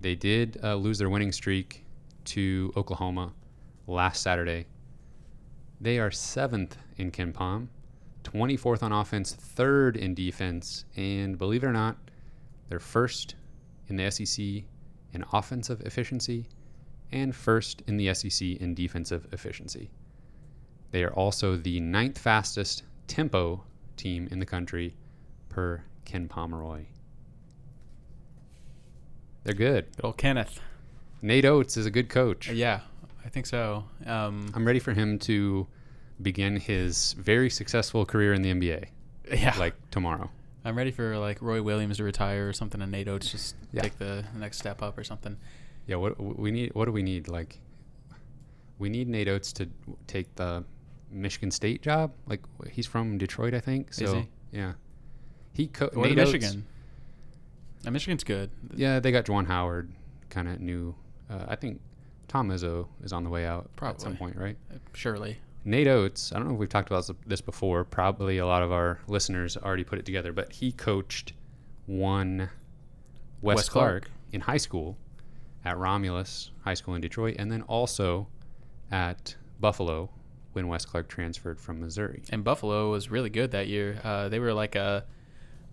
They did uh, lose their winning streak to Oklahoma last Saturday. They are seventh in KenPom, 24th on offense, third in defense, and believe it or not, they're first in the SEC in offensive efficiency and first in the SEC in defensive efficiency. They are also the ninth fastest tempo team in the country per Ken Pomeroy. They're good. Good old Kenneth. Nate Oats is a good coach. Uh, Yeah, I think so. Um, I'm ready for him to begin his very successful career in the NBA, yeah, like tomorrow. I'm ready for like Roy Williams to retire or something, and Nate to just Yeah. take the next step up or something. Yeah, what we need? What do we need? Like, we need Nate Oats to take the Michigan State job. Like, he's from Detroit, I think. So he? yeah, he co- Or Nate Oats- Michigan. Uh, Michigan's good. Yeah, they got Juwan Howard, kind of new. Uh, I think Tom Izzo is on the way out at some point, right? Uh, Surely. Nate Oats, I don't know if we've talked about this before. Probably a lot of our listeners already put it together, but he coached one Wes, Wes Clark, Clark. in high school at Romulus High School in Detroit, and then also at Buffalo when Wes Clark transferred from Missouri. And Buffalo was really good that year. Uh, they were like a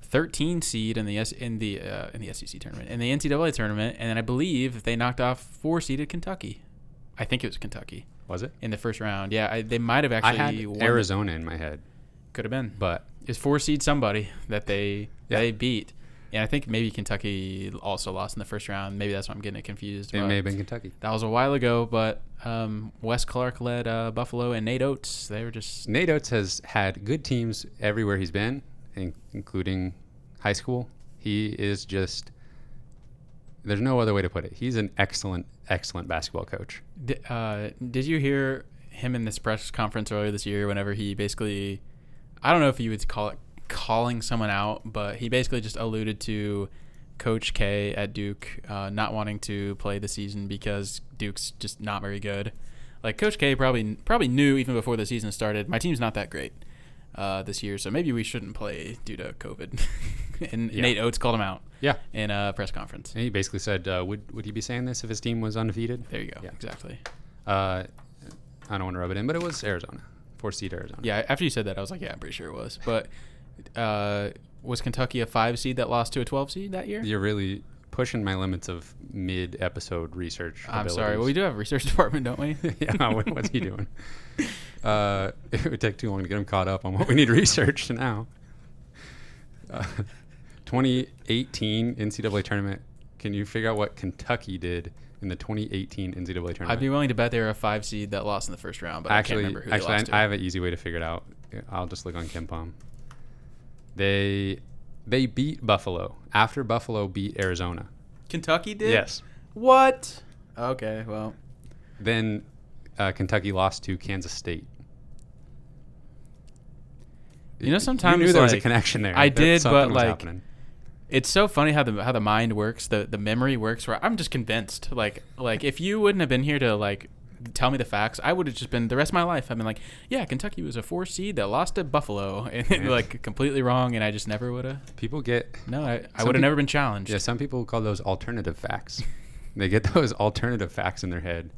13 seed in the S- in the uh, in the SEC tournament, in the NCAA tournament, and then I believe they knocked off four seeded Kentucky. I think it was Kentucky Was it? in the first round. Yeah, I, they might have actually. I had won. Arizona in my head, Could have been. but Is four seed somebody that they Yeah. they beat. And I think maybe Kentucky also lost in the first round. Maybe that's why I'm getting it confused. It may have been Kentucky. That was a while ago, but um, Wes Clark led uh, Buffalo and Nate Oats. They were just Nate Oats has had good teams everywhere he's been, in- including high school. He is just. There's no other way to put it. He's an excellent, excellent basketball coach. Di- uh, did you hear him in this press conference earlier this year? Whenever he basically, I don't know if you would call it calling someone out, but he basically just alluded to Coach K at Duke uh, not wanting to play the season because Duke's just not very good. Like Coach K probably probably knew even before the season started, my team's not that great uh, this year, so maybe we shouldn't play due to COVID. and Yeah. Nate Oats called him out Yeah. in a press conference. And he basically said, uh, "Would would he be saying this if his team was undefeated?" There you go. Yeah. Exactly. Uh, I don't want to rub it in, but it was Arizona, four seed Arizona. Yeah, after you said that, I was like, yeah, I'm pretty sure it was. But uh, was Kentucky a five seed that lost to a 12 seed that year? You're really pushing my limits of mid-episode research. I'm sorry. Well, we do have a research department, don't we? yeah, what, what's he doing? Uh, it would take too long to get him caught up on what we need research now. Uh, 2018 NCAA tournament. Can you figure out what Kentucky did in the 2018 NCAA tournament? I'd be willing to bet they're a five seed that lost in the first round, but actually, I can't remember who actually, they lost I, I have an easy way to figure it out. I'll just look on KenPom. They they beat Buffalo after Buffalo beat Arizona. Kentucky did. Yes. What? Okay. Well, Then uh, Kentucky lost to Kansas State. You know, sometimes, you knew there was a connection there. I did, but, like, happening. It's so funny how the how the mind works, the the memory works. Where I'm just convinced. Like like if you wouldn't have been here to like tell me the facts, I would have just been the rest of my life. I've been like, yeah, Kentucky was a four seed that lost to Buffalo, and Yeah. like completely wrong, and I just never would have. people get No, I, I would have never been challenged. yeah. Some people call those alternative facts. they get those alternative facts in their head,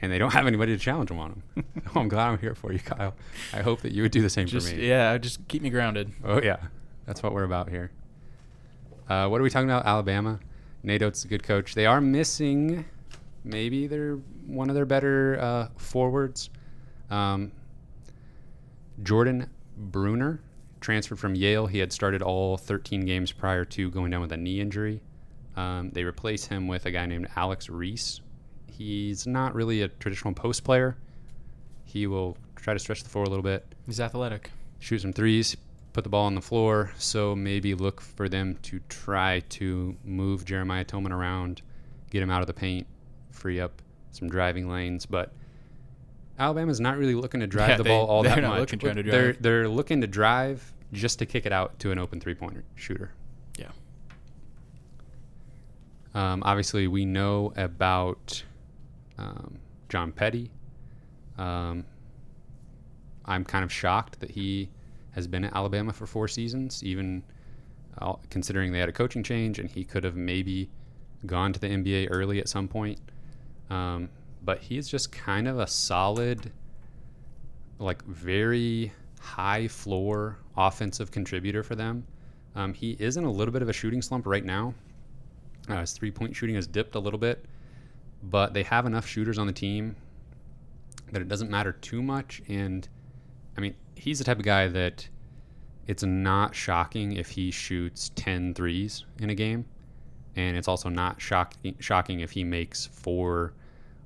and they don't have anybody to challenge them on them. oh, I'm glad I'm here for you, Kyle. I hope that you would do the same just for me. yeah, just keep me grounded. Oh yeah, that's what we're about here. Uh, what are we talking about? Alabama. Nate Oats is a good coach. They are missing, maybe they're one of their better uh, forwards. Um, Jordan Bruner transferred from Yale. He had started all 13 games prior to going down with a knee injury. Um, they replace him with a guy named Alex Reese. He's not really a traditional post player. He will try to stretch the floor a little bit He's athletic. shoot some threes, put the ball on the floor. So maybe look for them to try to move Jeremiah Tilmon around, get him out of the paint, free up some driving lanes. But Alabama's not really looking to drive Yeah, the they- ball all that much. looking trying to They're they're looking to drive just to kick it out to an open three pointer shooter. Yeah. Um, obviously, we know about um, John Petty. Um, I'm kind of shocked that he has been at Alabama for four seasons, even uh, considering they had a coaching change and he could have maybe gone to the NBA early at some point. Um, but he is just kind of a solid, like very high floor offensive contributor for them. Um, he is in a little bit of a shooting slump right now. Uh, his three point shooting has dipped a little bit, but they have enough shooters on the team that it doesn't matter too much. And I mean, he's the type of guy that it's not shocking if he shoots 10 threes in a game. And it's also not shocking, shocking if he makes four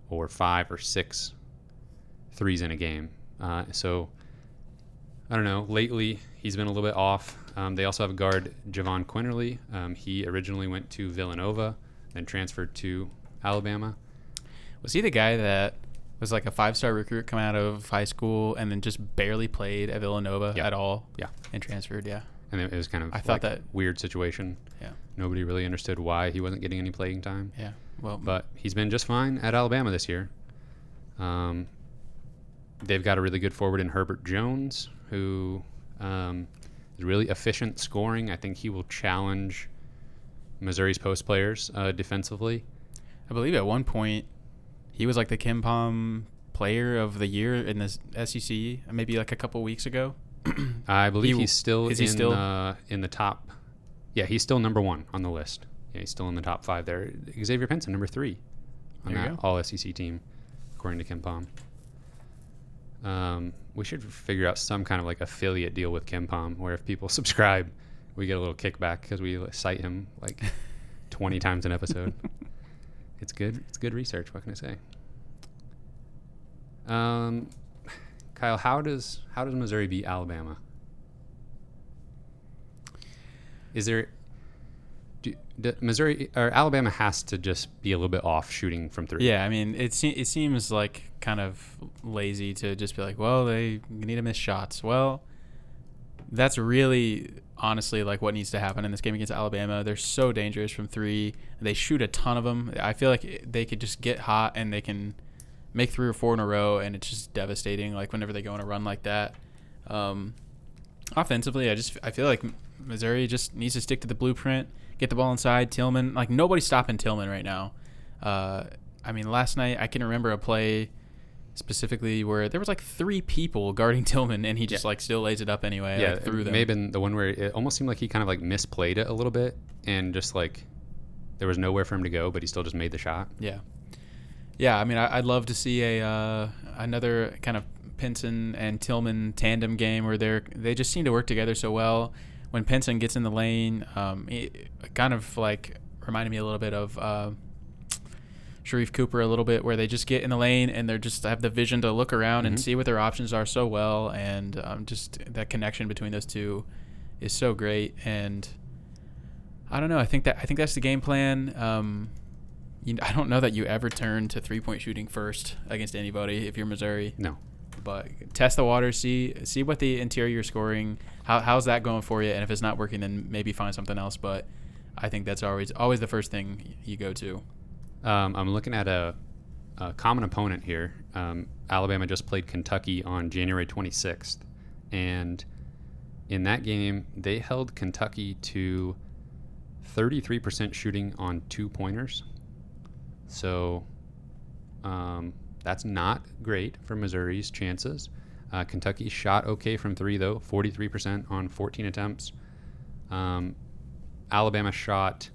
or five or six threes in a game. Uh, so I don't know. Lately, he's been a little bit off. Um, they also have a guard, Jahvon Quinerly. Um, he originally went to Villanova, then transferred to Alabama. Was he the guy that was like a five star recruit coming out of high school and then just barely played at Villanova Yeah. at all? Yeah. And transferred, yeah. And it was kind of I thought that- weird situation. Yeah. Nobody really understood why he wasn't getting any playing time. Yeah. Well, But he's been just fine at Alabama this year. Um, they've got a really good forward in Herbert Jones, who um, is really efficient scoring. I think he will challenge Missouri's post players uh, defensively. I believe at one point he was like the KenPom player of the year in the SEC, maybe like a couple weeks ago. I believe He- he's still is in he still- the in the top. Yeah, he's still number one on the list. Yeah, he's still in the top five there. Xavier Pinson, number three on There that. All SEC team, according to KenPom. Um, we should figure out some kind of like affiliate deal with KenPom, where if people subscribe, we get a little kickback because we cite him like 20 times an episode. It's good. It's good research. What can I say? Um, Kyle, how does how does Missouri beat Alabama? Is there do, do Missouri or Alabama has to just be a little bit off shooting from three? Yeah, I mean, it se- it seems like kind of lazy to just be like, well, they need to miss shots. Well, that's really honestly like what needs to happen in this game against Alabama. They're so dangerous from three. They shoot a ton of them. I feel like they could just get hot and they can make three or four in a row, and it's just devastating. Like whenever they go on a run like that. Um, offensively, I just I feel like Missouri just needs to stick to the blueprint, get the ball inside. Tilmon, like nobody's stopping Tilmon right now. Uh, I mean, last night I can remember a play specifically where there was like three people guarding Tilmon, and he just Yeah. like still lays it up anyway. yeah. like, through them. may have been the one where it almost seemed like he kind of like misplayed it a little bit and just like there was nowhere for him to go, but he still just made the shot. Yeah, yeah. I mean, I, I'd love to see a uh, another kind of Pinson and Tilmon tandem game where they're they just seem to work together so well. When Pinson gets in the lane, um, it kind of like reminded me a little bit of. Uh, Sharife Cooper a little bit, where they just get in the lane and they're just have the vision to look around and Mhm. see what their options are so well, and um, just that connection between those two is so great. And I don't know, I think that I think that's the game plan. Um, you, I don't know that you ever turn to three point shooting first against anybody if you're Missouri, No. but test the water, see see what the interior scoring, how, how's that going for you, and if it's not working, then maybe find something else. But I think that's always always the first thing you go to. Um, I'm looking at a, a common opponent here. Um, Alabama just played Kentucky on January 26th, and in that game, they held Kentucky to 33% shooting on two pointers. So um, that's not great for Missouri's chances. Uh, Kentucky shot okay from three, though, 43% on 14 attempts. Um, Alabama shot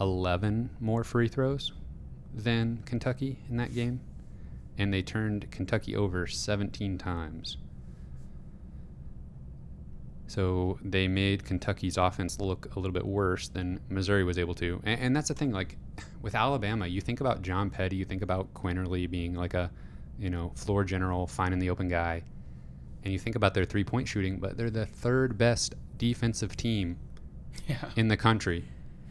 11 more free throws than Kentucky in that game, and they turned Kentucky over 17 times. So they made Kentucky's offense look a little bit worse than Missouri was able to. And, and that's the thing, like with Alabama, you think about John Petty, you think about Quinerly being like a, you know, floor general, finding the open guy, and you think about their three point shooting, but they're the third best defensive team Yeah. in the country,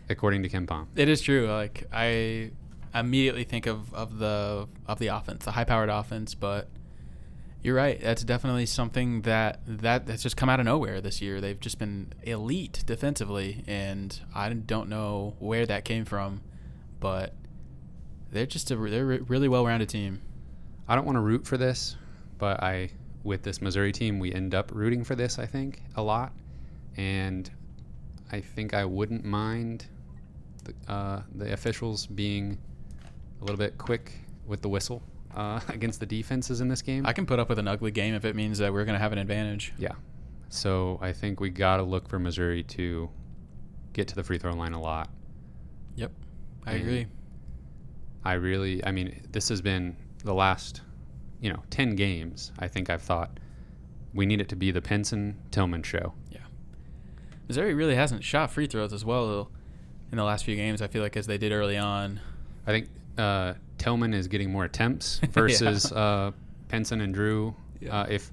according to KenPom. It is true. Like I immediately think of, of the of the offense, the high powered offense, but you're right. That's definitely something that that that's just come out of nowhere this year. They've just been elite defensively, and I don't know where that came from, but they're just a they're a really well rounded team. I don't want to root for this, but I, with this Missouri team, we end up rooting for this. I think a lot, and I think I wouldn't mind the, uh, the officials being a little bit quick with the whistle uh, against the defenses in this game. I can put up with an ugly game if it means that we're going to have an advantage. yeah, so I think we got to look for Missouri to get to the free throw line a lot. Yep, I And agree. I really, I mean, this has been the last, you know, 10 games. I think I've thought we need it to be the Pinson Tilmon show. Yeah. Missouri really hasn't shot free throws as well in the last few games. I feel like as they did early on. I think uh, Tilmon is getting more attempts versus uh, Pinson and Dru. Yeah. Uh, if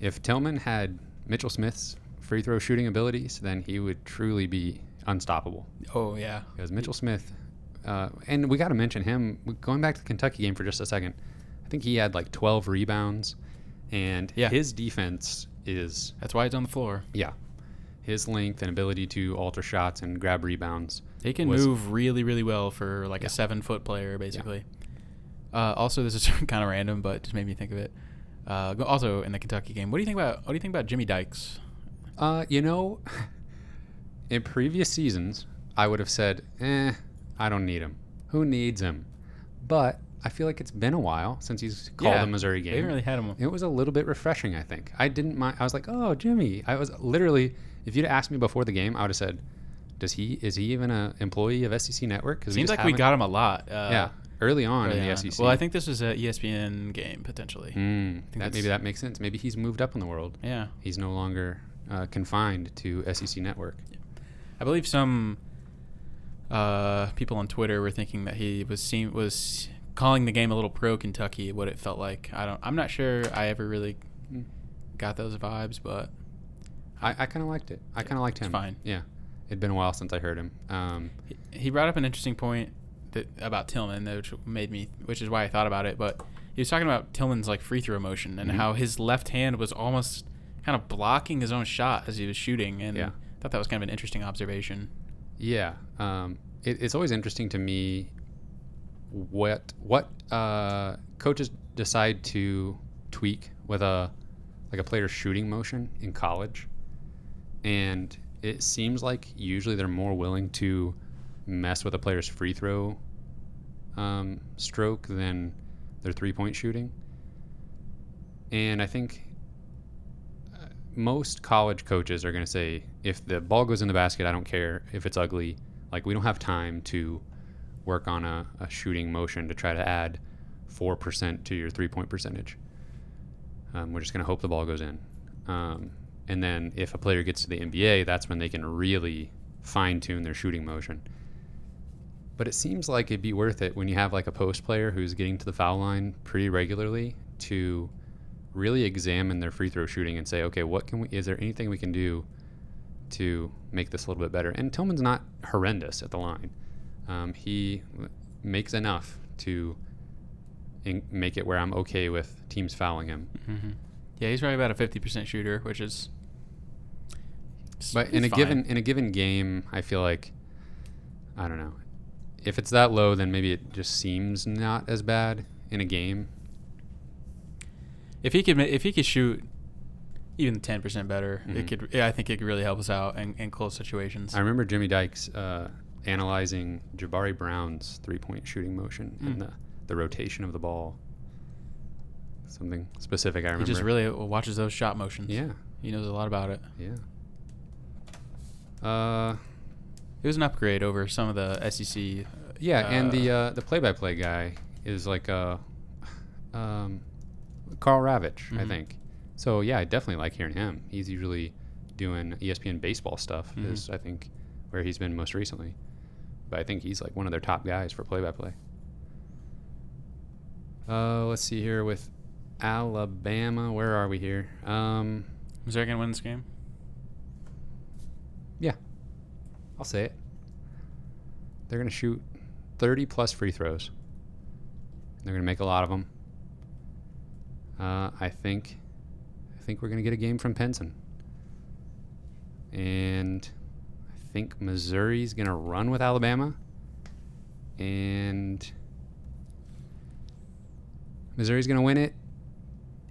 if Tilmon had Mitchell Smith's free throw shooting abilities, then he would truly be unstoppable. Oh yeah, Because Mitchell Smith, uh, and we got to mention him. Going back to the Kentucky game for just a second, I think he had like 12 rebounds, and Yeah. his defense is that's why he's on the floor. yeah, his length and ability to alter shots and grab rebounds. He can was- move really, really well for like Yeah. a seven foot player, basically. Uh, also, this is kind of random, but just made me think of it. Uh, also, in the Kentucky game, what do you think about what do you think about Jimmy Dykes? Uh, you know, in previous seasons, I would have said, eh, I don't need him. Who needs him? But I feel like it's been a while since he's called Yeah, a Missouri game. haven't really had him. It was a little bit refreshing, I think. I didn't mind. I was like, oh, Jimmy. I was literally, if you'd asked me before the game, I would have said, does he, is he even an employee of SEC Network? Because Seems like we got him a lot. Uh, yeah, early on early in the on. SEC. Well, I think this was a ESPN game potentially. Mm, that, maybe that makes sense. Maybe he's moved up in the world. Yeah, He's no longer uh, confined to SEC Network. I believe some uh, people on Twitter were thinking that he was seen was calling the game a little pro Kentucky. What it felt like. I don't. I'm not sure. I ever really Mm. got those vibes, but I, I kind of liked it. I kind of liked him. it's fine. Yeah, it'd been a while since I heard him. Um, he, he brought up an interesting point that about Tilmon, which made me, which is why I thought about it. But he was talking about Tilmon's like free throw motion and Mhm. how his left hand was almost kind of blocking his own shot as he was shooting, and Yeah. I thought that was kind of an interesting observation. Yeah, um, it, it's always interesting to me what what uh, coaches decide to tweak with a like a player's shooting motion in college, and it seems like usually they're more willing to mess with a player's free throw um, stroke than their three point shooting, and I think uh, most college coaches are going to say if the ball goes in the basket, I don't care if it's ugly. Like we don't have time to work on a, a shooting motion to try to add four percent to your three point percentage. Um, we're just going to hope the ball goes in. Um, and then if a player gets to the NBA, that's when they can really fine tune their shooting motion. But it seems like it'd be worth it when you have like a post player who's getting to the foul line pretty regularly to really examine their free throw shooting and say, okay, what can we? Is there anything we can do to make this a little bit better? And Tilmon's not horrendous at the line. Um, he makes enough to in- make it where I'm okay with teams fouling him. Mm-hmm. Yeah, he's probably about a fifty percent shooter, which is. But in a it's given in a given game, I feel like I don't know. If it's that low, then maybe it just seems not as bad in a game. if he could, if he could shoot even ten percent better, Mhm. it could. I think it could really help us out in, in close situations. I remember Jimmy Dykes uh, analyzing Jabari Brown's three point shooting motion Mm. and the, the rotation of the ball. Something specific I remember. he just really watches those shot motions. Yeah, he knows a lot about it. yeah. Uh, It was an upgrade over some of the SEC. yeah, and the uh, uh, the play by play guy is like uh, um, Karl Ravech, I Mhm. think. So yeah, I definitely like hearing him. He's usually doing ESPN baseball stuff. Mhm. Is I think where he's been most recently. But I think he's like one of their top guys for play by play. Uh, let's see here with Alabama. Where are we here? Um, Missouri gonna win this game? yeah, I'll say it. They're gonna shoot 30 plus free throws. They're gonna make a lot of them. Uh, I think, I think we're gonna get a game from Pinson, and I think Missouri's gonna run with Alabama, and Missouri's gonna win it,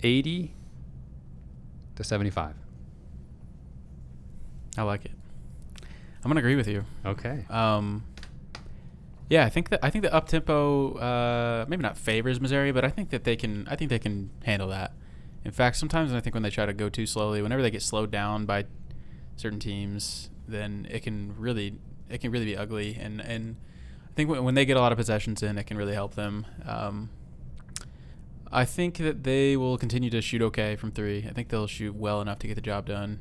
80 to 75. I like it. I'm gonna agree with you. Okay. Um, yeah, I think that I think the up tempo uh, maybe not favors Missouri, but I think that they can. I think they can handle that. In fact, sometimes I think when they try to go too slowly, whenever they get slowed down by certain teams, then it can really it can really be ugly. And and I think when, when they get a lot of possessions in, it can really help them. Um, I think that they will continue to shoot okay from three. I think they'll shoot well enough to get the job done,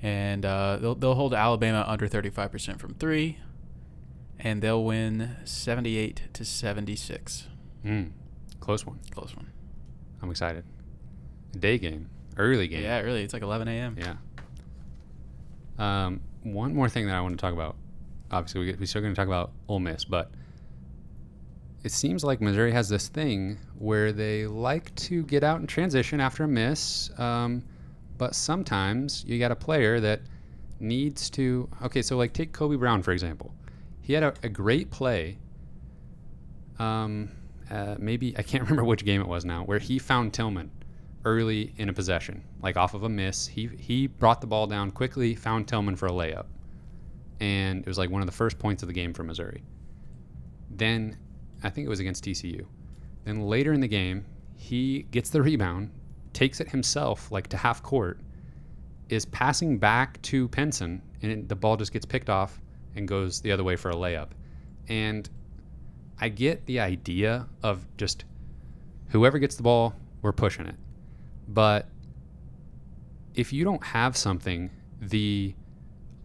and uh, they'll they'll hold Alabama under thirty five percent from three, and they'll win seventy eight to seventy six. Mm, close one. Close one. I'm excited. Day game, early game. Yeah, really, it's like eleven a.m. Yeah. Um, one more thing that I want to talk about. Obviously, we, we're still going to talk about Ole Miss, but it seems like Missouri has this thing where they like to get out and transition after a miss, um, but sometimes you got a player that needs to. Okay, so like take Kobe Brown for example. He had a, a great play. Um, uh, maybe I can't remember which game it was now, where he found Tilmon early in a possession, like off of a miss. He he brought the ball down quickly, found Tilmon for a layup, and it was like one of the first points of the game for Missouri. Then, I think it was against TCU. Then later in the game, he gets the rebound, takes it himself like to half court, is passing back to Pinson, and the ball just gets picked off and goes the other way for a layup. And I get the idea of just whoever gets the ball, we're pushing it. But if you don't have something, the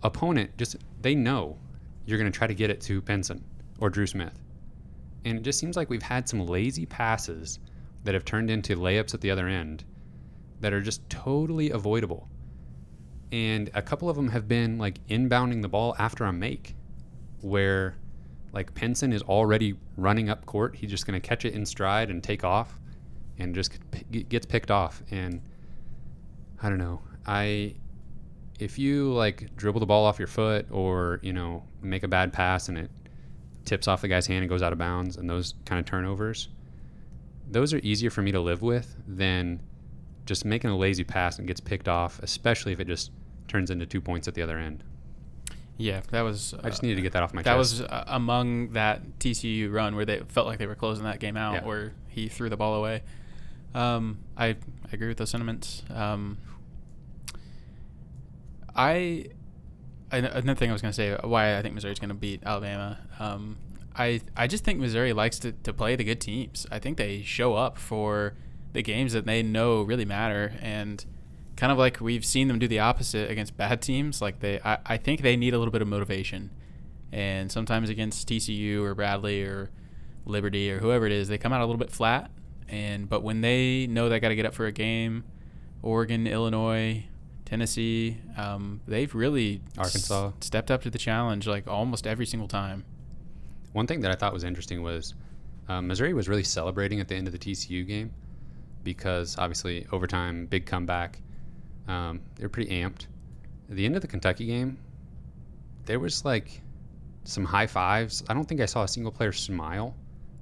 opponent just they know you're going to try to get it to Pinson or Dru Smith. And it just seems like we've had some lazy passes that have turned into layups at the other end that are just totally avoidable. And a couple of them have been like inbounding the ball after a make, where like Pinson is already running up court. He's just going to catch it in stride and take off and just gets picked off. And I don't know. I if you like dribble the ball off your foot or you know make a bad pass and it tips off the guy's hand and goes out of bounds and those kind of turnovers, those are easier for me to live with than just making a lazy pass and gets picked off, especially if it just turns into two points at the other end. Yeah, that was. I just needed to get that off my chest. that chest. was uh, among that TCU run where they felt like they were closing that game out, Yeah. where he threw the ball away. Um, I, I agree with those sentiments. Um, I- another thing I was going to say why I think Missouri's going to beat Alabama. Um, I I just think Missouri likes to, to play the good teams. I think they show up for the games that they know really matter, and kind of like we've seen them do the opposite against bad teams. Like they, I, I think they need a little bit of motivation, and sometimes against TCU or Bradley or Liberty or whoever it is, they come out a little bit flat. And but when they know they got to get up for a game, Oregon, Illinois, Tennessee, um, they've really s- stepped up to the challenge like almost every single time. One thing that I thought was interesting was um, Missouri was really celebrating at the end of the TCU game because obviously overtime, big comeback. Um, they were pretty amped. At the end of the Kentucky game, there was like some high fives. I don't think I saw a single player smile.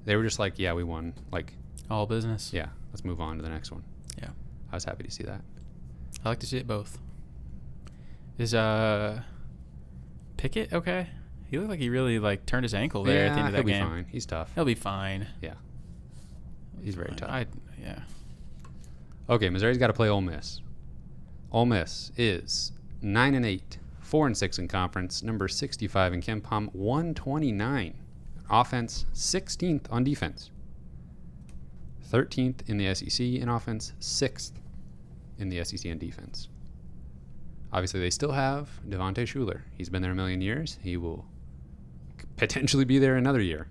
They were just like, "Yeah, we won." Like, All business. yeah, let's move on to the next one. Yeah. I was happy to see that. I like to see it both. Is uh Pickett okay? He looked like he really like turned his ankle there at the end of that he'll be game. fine. He's tough. He'll be fine. Yeah, he's very Fine. tough. I yeah. Okay, Missouri's got to play Ole Miss. Ole Miss is nine and eight, four and six in conference, number sixty-five in KenPom, one twenty-nine offense, sixteenth on defense, thirteenth in the SEC in offense, sixth in the SEC in defense. Obviously, they still have Devontae Shuler. He's been there a million years. He will potentially be there another year.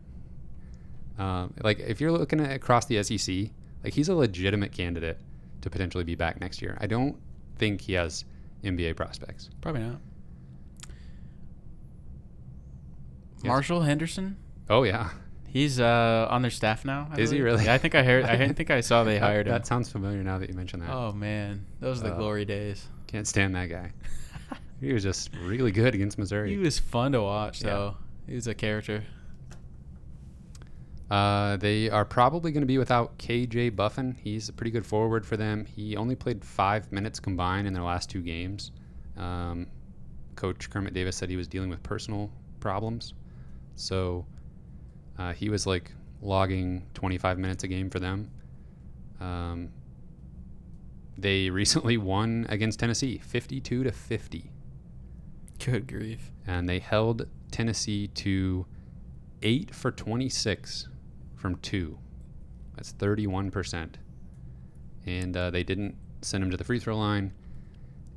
Um, like if you're looking at across the SEC, like he's a legitimate candidate to potentially be back next year. I don't think he has NBA prospects. Probably not. Yes. Marshall Henderson? Oh yeah, He's uh on their staff now. I Is he really? Yeah, I think I heard I think I saw they That- hired him. That sounds familiar now that you mention that. Oh man, those are the Uh, glory days. Can't stand that guy. He was just really good against Missouri. He was fun to watch Yeah. though. He was a character. Uh, they are probably going to be without KJ Buffen. He's a pretty good forward for them. He only played five minutes combined in their last two games. Um, Coach Kermit Davis said he was dealing with personal problems. So uh, he was like logging 25 minutes a game for them. Um, they recently won against Tennessee 52 to 50 Good grief. and they held Tennessee to eight for 26 from two. That's 31%. And uh, they didn't send them to the free throw line,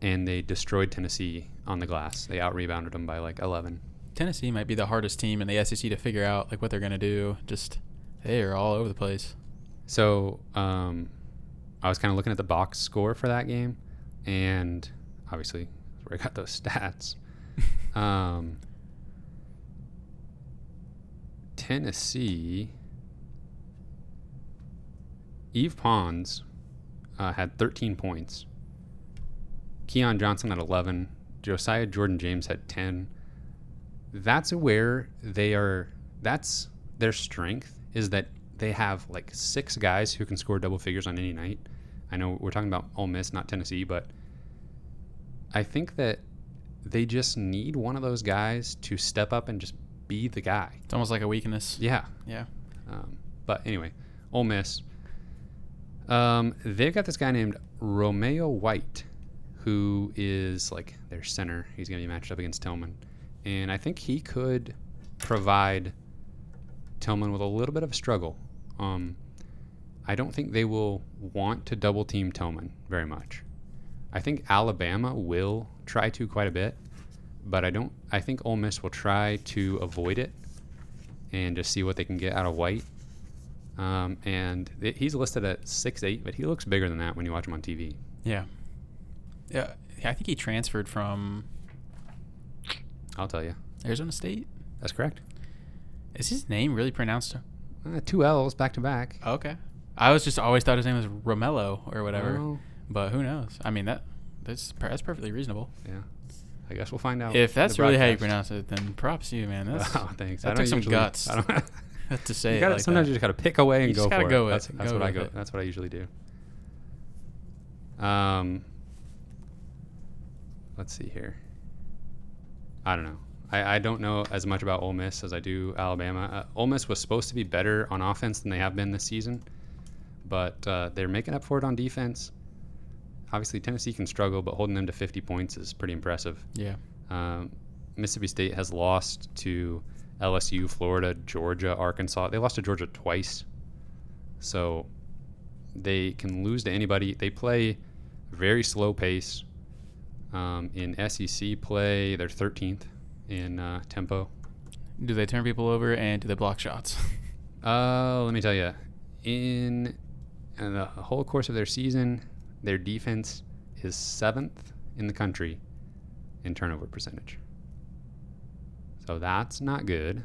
and they destroyed Tennessee on the glass. They out rebounded them by like 11. Tennessee might be the hardest team in the SEC to figure out like what they're gonna do. Just they are all over the place. So um, I was kind of looking at the box score for that game, and obviously, where I got those stats. um, Tennessee, Yves Pons uh, had 13 points. Keon Johnson had 11. Josiah Jordan James had 10. That's where they are. That's their strength is that they have like six guys who can score double figures on any night. I know we're talking about Ole Miss, not Tennessee, but I think that they just need one of those guys to step up and just be the guy. It's almost like a weakness. Yeah. Yeah. Um, but anyway, Ole Miss. Um, they've got this guy named Romeo White, who is like their center. He's going to be matched up against Tilmon, and I think he could provide Tilmon with a little bit of a struggle. Um, I don't think they will want to double team Tilmon very much. I think Alabama will try to quite a bit, but I don't. I think Ole Miss will try to avoid it and just see what they can get out of White. Um, and he's listed at six eight, but he looks bigger than that when you watch him on TV. Yeah. Yeah. I think he transferred from I'll tell you, Arizona State. that's correct. Is his name really pronounced? Uh, two L's back to back. Okay. I was just always thought his name was Romello or whatever, Well, but who knows? I mean that that's that's perfectly reasonable. yeah, I guess we'll find out. if that's really how you pronounce it, then props to you, man. That's oh, thanks. that I took some usually- guts. I don't, have to say you it gotta, like sometimes that. you just got to pick away and You go gotta for go it. with That's, it. that's Go what I go. it. That's what I usually do. Um, let's see here. I don't know. I, I don't know as much about Ole Miss as I do Alabama. Uh, Ole Miss was supposed to be better on offense than they have been this season, but uh, they're making up for it on defense. Obviously, Tennessee can struggle, but holding them to 50 points is pretty impressive. Yeah. Um, Mississippi State has lost to LSU, Florida, Georgia, Arkansas. They lost to Georgia twice. So they can lose to anybody. They play very slow pace. Um, in SEC play, they're 13th in uh, tempo. Do they turn people over and do they block shots? Uh, let me tell you, in, in the whole course of their season, their defense is seventh in the country in turnover percentage. So that's not good.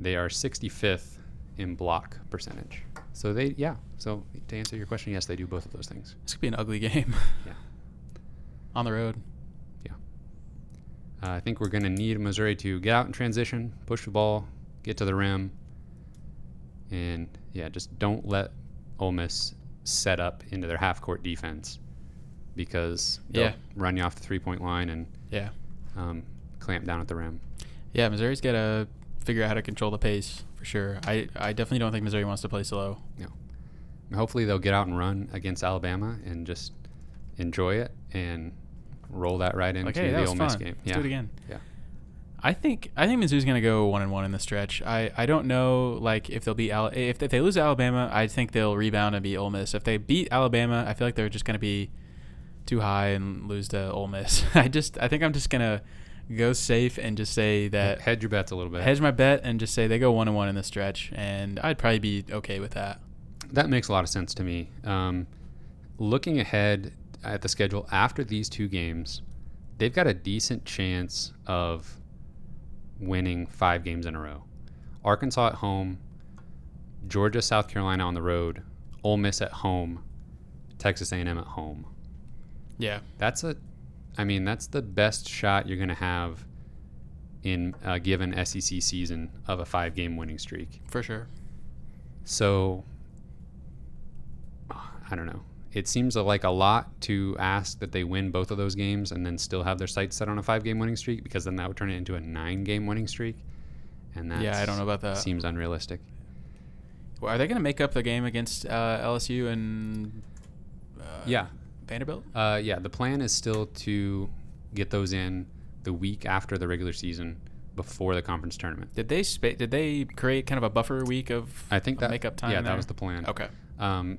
They are 65th in block percentage. So they, yeah. So to answer your question, yes, they do both of those things. this could be an ugly game. Yeah. On the road. Uh, I think we're going to need Missouri to get out in transition, push the ball, get to the rim, and yeah, just don't let Ole Miss set up into their half-court defense because they'll Yeah. run you off the three-point line and Yeah. um, clamp down at the rim. Yeah, Missouri's got to figure out how to control the pace for sure. I, I definitely don't think Missouri wants to play slow. And hopefully, they'll get out and run against Alabama and just enjoy it and roll that right into Like, hey, the Ole. Miss game. Let's do it again. Yeah. I think I think Mizzou's gonna go one and one in the stretch. I, I don't know like if they'll beat Al- if, if they lose to Alabama, I think they'll rebound and beat Ole Miss. If they beat Alabama, I feel like they're just gonna be too high and lose to Ole Miss. I just I think I'm just gonna go safe and just say that Hedge your bets a little bit. hedge my bet and just say they go one and one in the stretch, and I'd probably be okay with that. That makes a lot of sense to me. Um, looking ahead at the schedule after these two games, they've got a decent chance of winning five games in a row. Arkansas at home, Georgia, South Carolina on the road, Ole Miss at home, Texas A&M at home. Yeah, That's a, I mean, that's the best shot you're going to have in a given SEC season of a five-game winning streak. for sure. So I don't know. It seems like a lot to ask that they win both of those games and then still have their sights set on a five game winning streak because then that would turn it into a nine game winning streak. And that Yeah, I don't know about that. Seems unrealistic. Well, are they gonna make up the game against uh, LSU and uh, Yeah. Vanderbilt? Uh, yeah, the plan is still to get those in the week after the regular season before the conference tournament. Did they spa- did they create kind of a buffer week of I think that makeup time? Yeah, that was the plan. Okay. Um,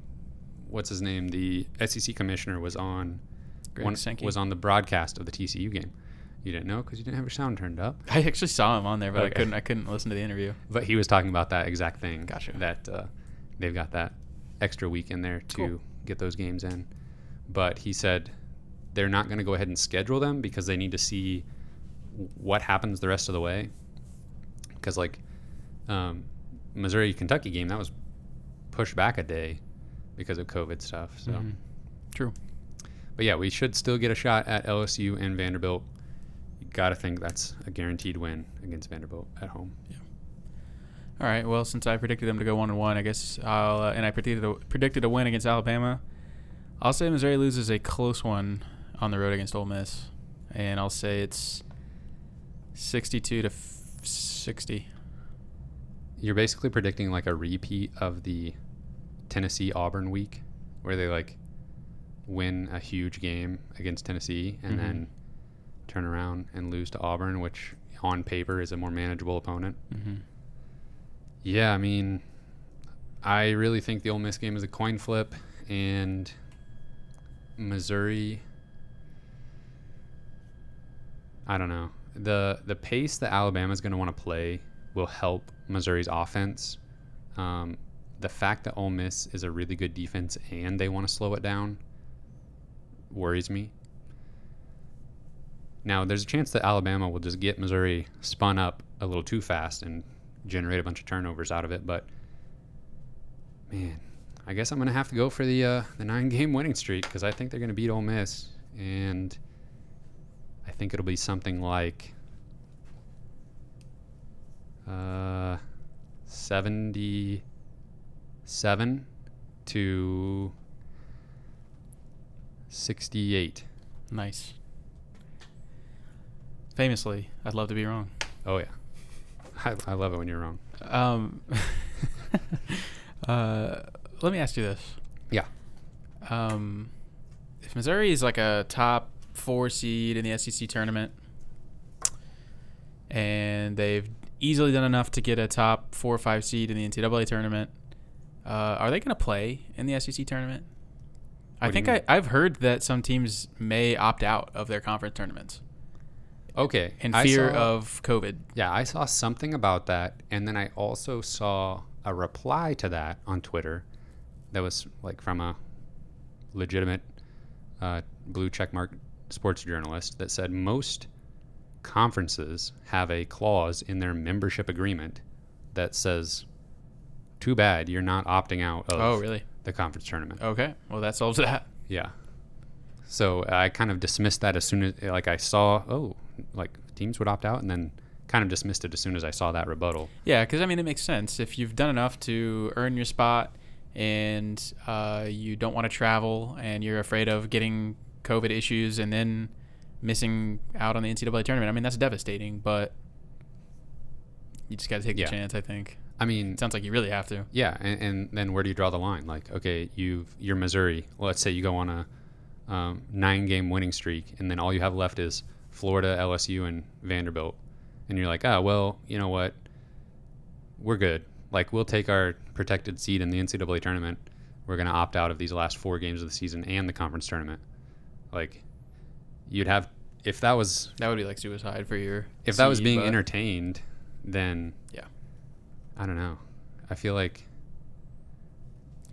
what's his name? The SEC commissioner was on Greg one, Sankey? was on the broadcast of the TCU game. You didn't know because you didn't have your sound turned up. I actually saw him on there, but I couldn't I couldn't listen to the interview. But he was talking about that exact thing. Gotcha. That uh, they've got that extra week in there to Cool. get those games in. But he said they're not going to go ahead and schedule them because they need to see what happens the rest of the way. Because like um, Missouri Kentucky game that was pushed back a day because of COVID stuff. So, Mhm. True. but yeah, we should still get a shot at LSU and Vanderbilt. You got to think that's a guaranteed win against Vanderbilt at home. Yeah. All right. Well, since I predicted them to go one and one, I guess I'll uh, and I predicted a, predicted a win against Alabama. I'll say Missouri loses a close one on the road against Ole Miss, and I'll say it's sixty-two to f- sixty. You're basically predicting like a repeat of the Tennessee Auburn week where they like win a huge game against Tennessee and Mhm. then turn around and lose to Auburn, which on paper is a more manageable opponent. Mm-hmm. Yeah, I mean, I really think the Ole Miss game is a coin flip, and Missouri. I don't know. the The pace that Alabama is going to want to play will help Missouri's offense. Um, the fact that Ole Miss is a really good defense and they want to slow it down worries me. Now, there's a chance that Alabama will just get Missouri spun up a little too fast and generate a bunch of turnovers out of it. But man, I guess I'm gonna have to go for the uh, the nine game winning streak because I think they're gonna beat Ole Miss, and I think it'll be something like uh, 77 to 68. Nice. Famously, I'd love to be wrong. Oh yeah, I, I love it when you're wrong. Um, uh, let me ask you this. Yeah. Um, if Missouri is like a top four seed in the SEC tournament, and they've easily done enough to get a top four or five seed in the NCAA tournament, uh, are they going to play in the SEC tournament? I What you think I, I've heard that some teams may opt out of their conference tournaments Okay. in fear saw- of COVID. Yeah, I saw something about that, and then I also saw a reply to that on Twitter that was like from a legitimate uh, blue checkmark sports journalist that said most conferences have a clause in their membership agreement that says, "Too bad you're not opting out of Oh, really? the conference tournament." Okay. Well, that solves that. Yeah. So I kind of dismissed that as soon as like I saw oh like teams would opt out, and then kind of dismissed it as soon as I saw that rebuttal. Yeah, because I mean, it makes sense. If you've done enough to earn your spot and uh, you don't want to travel and you're afraid of getting COVID issues and then missing out on the NCAA tournament, I mean, that's devastating, but you just got to take Yeah. the chance, I think. I mean, It sounds like you really have to. yeah, and, and then where do you draw the line? Like, okay, you've you're Missouri. Well, let's say you go on a um, nine game winning streak, and then all you have left is Florida, LSU, and Vanderbilt, and you're like, ah, well, you know what? We're good. Like, we'll take our protected seed in the NCAA tournament. We're gonna opt out of these last four games of the season and the conference tournament. Like, you'd have if that was That would be like suicide for your. if that was being entertained, then Yeah. I don't know. I feel like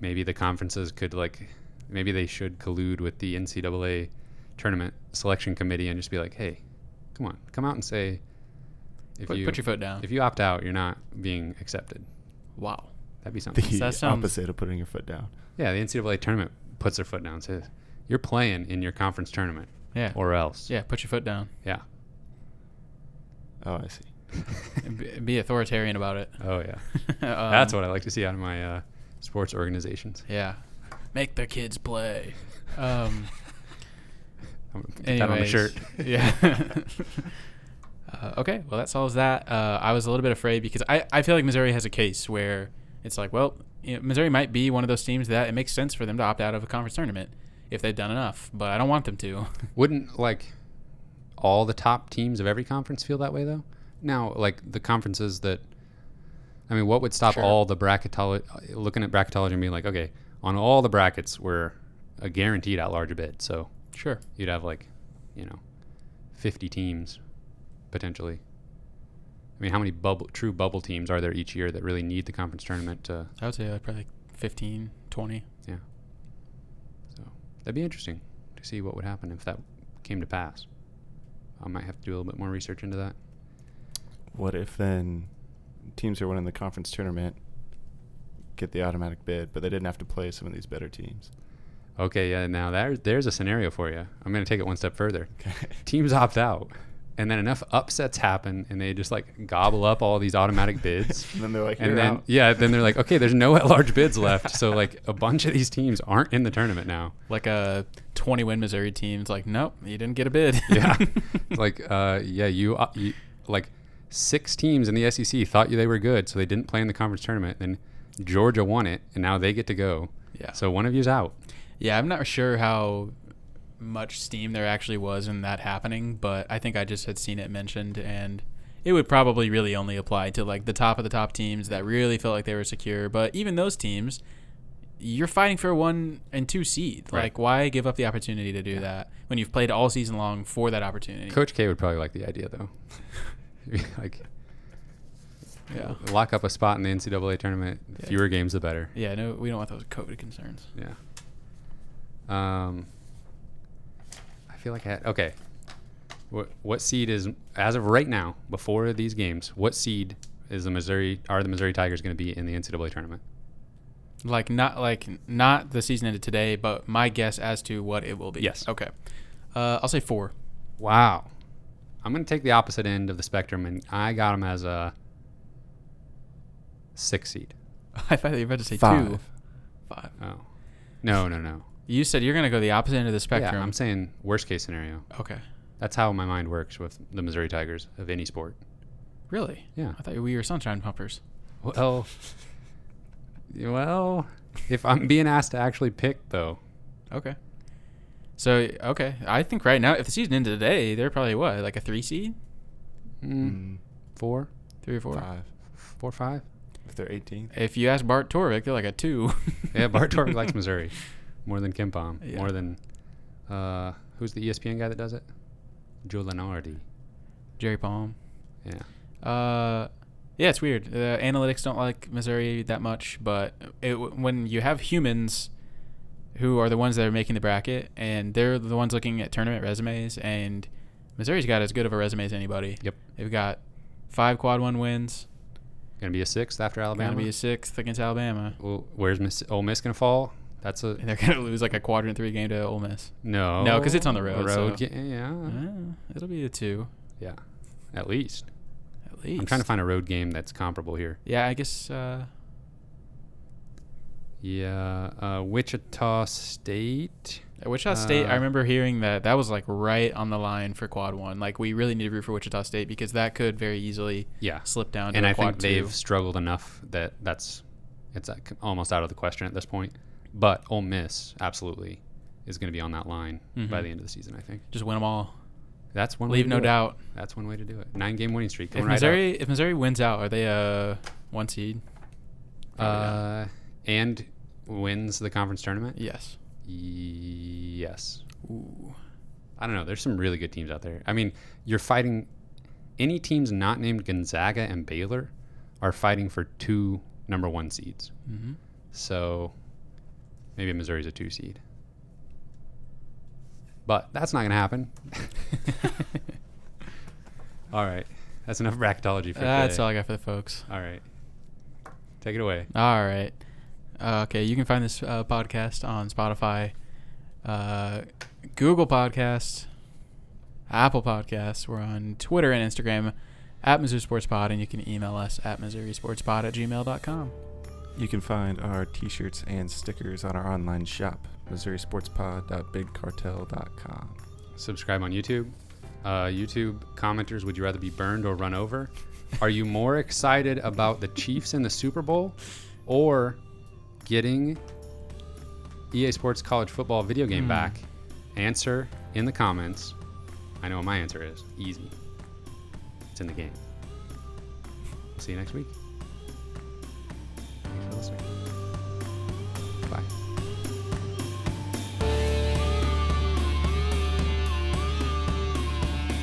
maybe the conferences could like maybe they should collude with the NCAA tournament selection committee and just be like, hey, come on, come out and say if Put, you put your foot down. if you opt out, you're not being accepted. wow. That'd be something. The That sounds- opposite of putting your foot down. yeah, the NCAA tournament puts their foot down and says you're playing in your conference tournament Yeah. or else. yeah, put your foot down. Yeah. Oh, I see. Be, authoritarian about it. Oh yeah. Um, That's what I like to see out of my uh, sports organizations. Yeah. Make the kids play. Um, I'm gonna put that on the Anyways, shirt. Yeah. uh, okay, well that solves that. Uh, I was a little bit afraid because I, I feel like Missouri has a case where it's like, well, you know, Missouri might be one of those teams that it makes sense for them to opt out of a conference tournament if they've done enough, but I don't want them to. Wouldn't like all the top teams of every conference feel that way though? Now, like the conferences that, I mean, what would stop Sure. all the bracketology, looking at bracketology and being like, okay, on all the brackets, we're a guaranteed at large bid. So Sure. you'd have like, you know, 50 teams potentially. I mean, how many bubble true bubble teams are there each year that really need the conference tournament to? I would say like probably like 15, 20. Yeah. So that'd be interesting to see what would happen if that came to pass. I might have to do a little bit more research into that. What if then teams who are winning the conference tournament get the automatic bid, but they didn't have to play some of these better teams? Okay, yeah. Now there, there's a scenario for you. I'm going to take it one step further. Okay. Teams opt out, and then enough upsets happen, and they just like gobble up all these automatic bids. And then they're like, and "You're then out." yeah, then they're like, okay, there's no at-large bids left, so like a bunch of these teams aren't in the tournament now. Like a 20 win Missouri team's like, nope, you didn't get a bid. yeah like uh yeah you, uh, you like six teams in the sec thought you they were good so they didn't play in the conference tournament then georgia won it and now they get to go Yeah. so one of you's out Yeah, I'm not sure how much steam there actually was in that happening, but I think I just had seen it mentioned, and it would probably really only apply to like the top of the top teams that really felt like they were secure. But even those teams, you're fighting for one and two seed. Right. Like, why give up the opportunity to do Yeah. that when you've played all season long for that opportunity? Coach K would probably like the idea though. like Yeah. lock up a spot in the NCAA tournament. Yeah. Fewer games, the better. Yeah, no, we don't want those COVID concerns. Yeah. Um, I feel like I had, okay. What what seed is as of right now before these games? What seed is the Missouri are the Missouri Tigers going to be in the NCAA tournament? Like not like not the season ended today, but my guess as to what it will be. Yes. Okay. Uh, I'll say four. Wow. I'm going to take the opposite end of the spectrum, and I got them as a six seed. I thought you were about to say two. Five. Five. Oh, no, no, no. You said you're gonna go the opposite end of the spectrum. Yeah, I'm saying worst case scenario. okay. That's how my mind works with the Missouri Tigers of any sport. Really? Yeah. I thought we were sunshine pumpers. Well, well, if I'm being asked to actually pick, though, Okay. So okay, I think right now, if the season ended today, they're probably what, like a three seed, mm, four, three or four. five. five. If they're 18th. If you ask Bart Torvik, they're like a two. Yeah, Bart Torvik likes Missouri more than KenPom, Yeah. more than uh, who's the ESPN guy that does it? Joe Lunardi. Jerry Palm. Yeah. Uh, yeah, it's weird. The analytics don't like Missouri that much, but it, when you have humans who are the ones that are making the bracket, and they're the ones looking at tournament resumes, and Missouri's got as good of a resume as anybody. Yep. They've got five quad one wins. Gonna be a sixth after Alabama. Gonna be a sixth against Alabama. well, where's Miss Ole Miss gonna fall? That's a And they're gonna lose like a quadrant three game to Ole Miss. no. no, because it's on the road, road so- ga- yeah. Uh, it'll be a two Yeah. At least. at least. I'm trying to find a road game that's comparable here. Yeah, I guess. Uh, Yeah. Uh, Wichita State. At Wichita State, I Uh, remember hearing that that was like right on the line for quad one. Like we really need to root for Wichita State because that could very easily Yeah. slip down to and I think they've struggled enough that that's it's like almost out of the question at this point. But Ole Miss absolutely is going to be on that line by Mhm. the end of the season. I think Just win them all. that's one. Leave way to no do it. doubt. That's one way to do it. Nine game winning streak. If Coming right Missouri, if Missouri wins out, are they a one seed? Probably not. And wins the conference tournament. yes. Yes. Ooh. I don't know. There's some really good teams out there. I mean, you're fighting any teams not named Gonzaga and Baylor are fighting for two number one seeds. hmm So maybe Missouri's a two seed. But that's not going to happen. all right. That's enough bracketology for today. That's today. all I got for the folks. All right. Take it away. All right. Uh, okay, you can find this uh, podcast on Spotify, uh, Google Podcasts, Apple Podcasts. We're on Twitter and Instagram at Missouri Sports Pod, and you can email us at MissouriSportsPod at gmail.com. You can find our t-shirts and stickers on our online shop, MissouriSportsPod.BigCartel.com. Subscribe on YouTube. Uh, YouTube commenters, would you rather be burned or run over? Are you more excited about the Chiefs in the Super Bowl or getting EA Sports College Football video game Hmm. back? Answer in the comments. I know what my answer is. Easy. It's in the game. See you next week. Thanks for listening.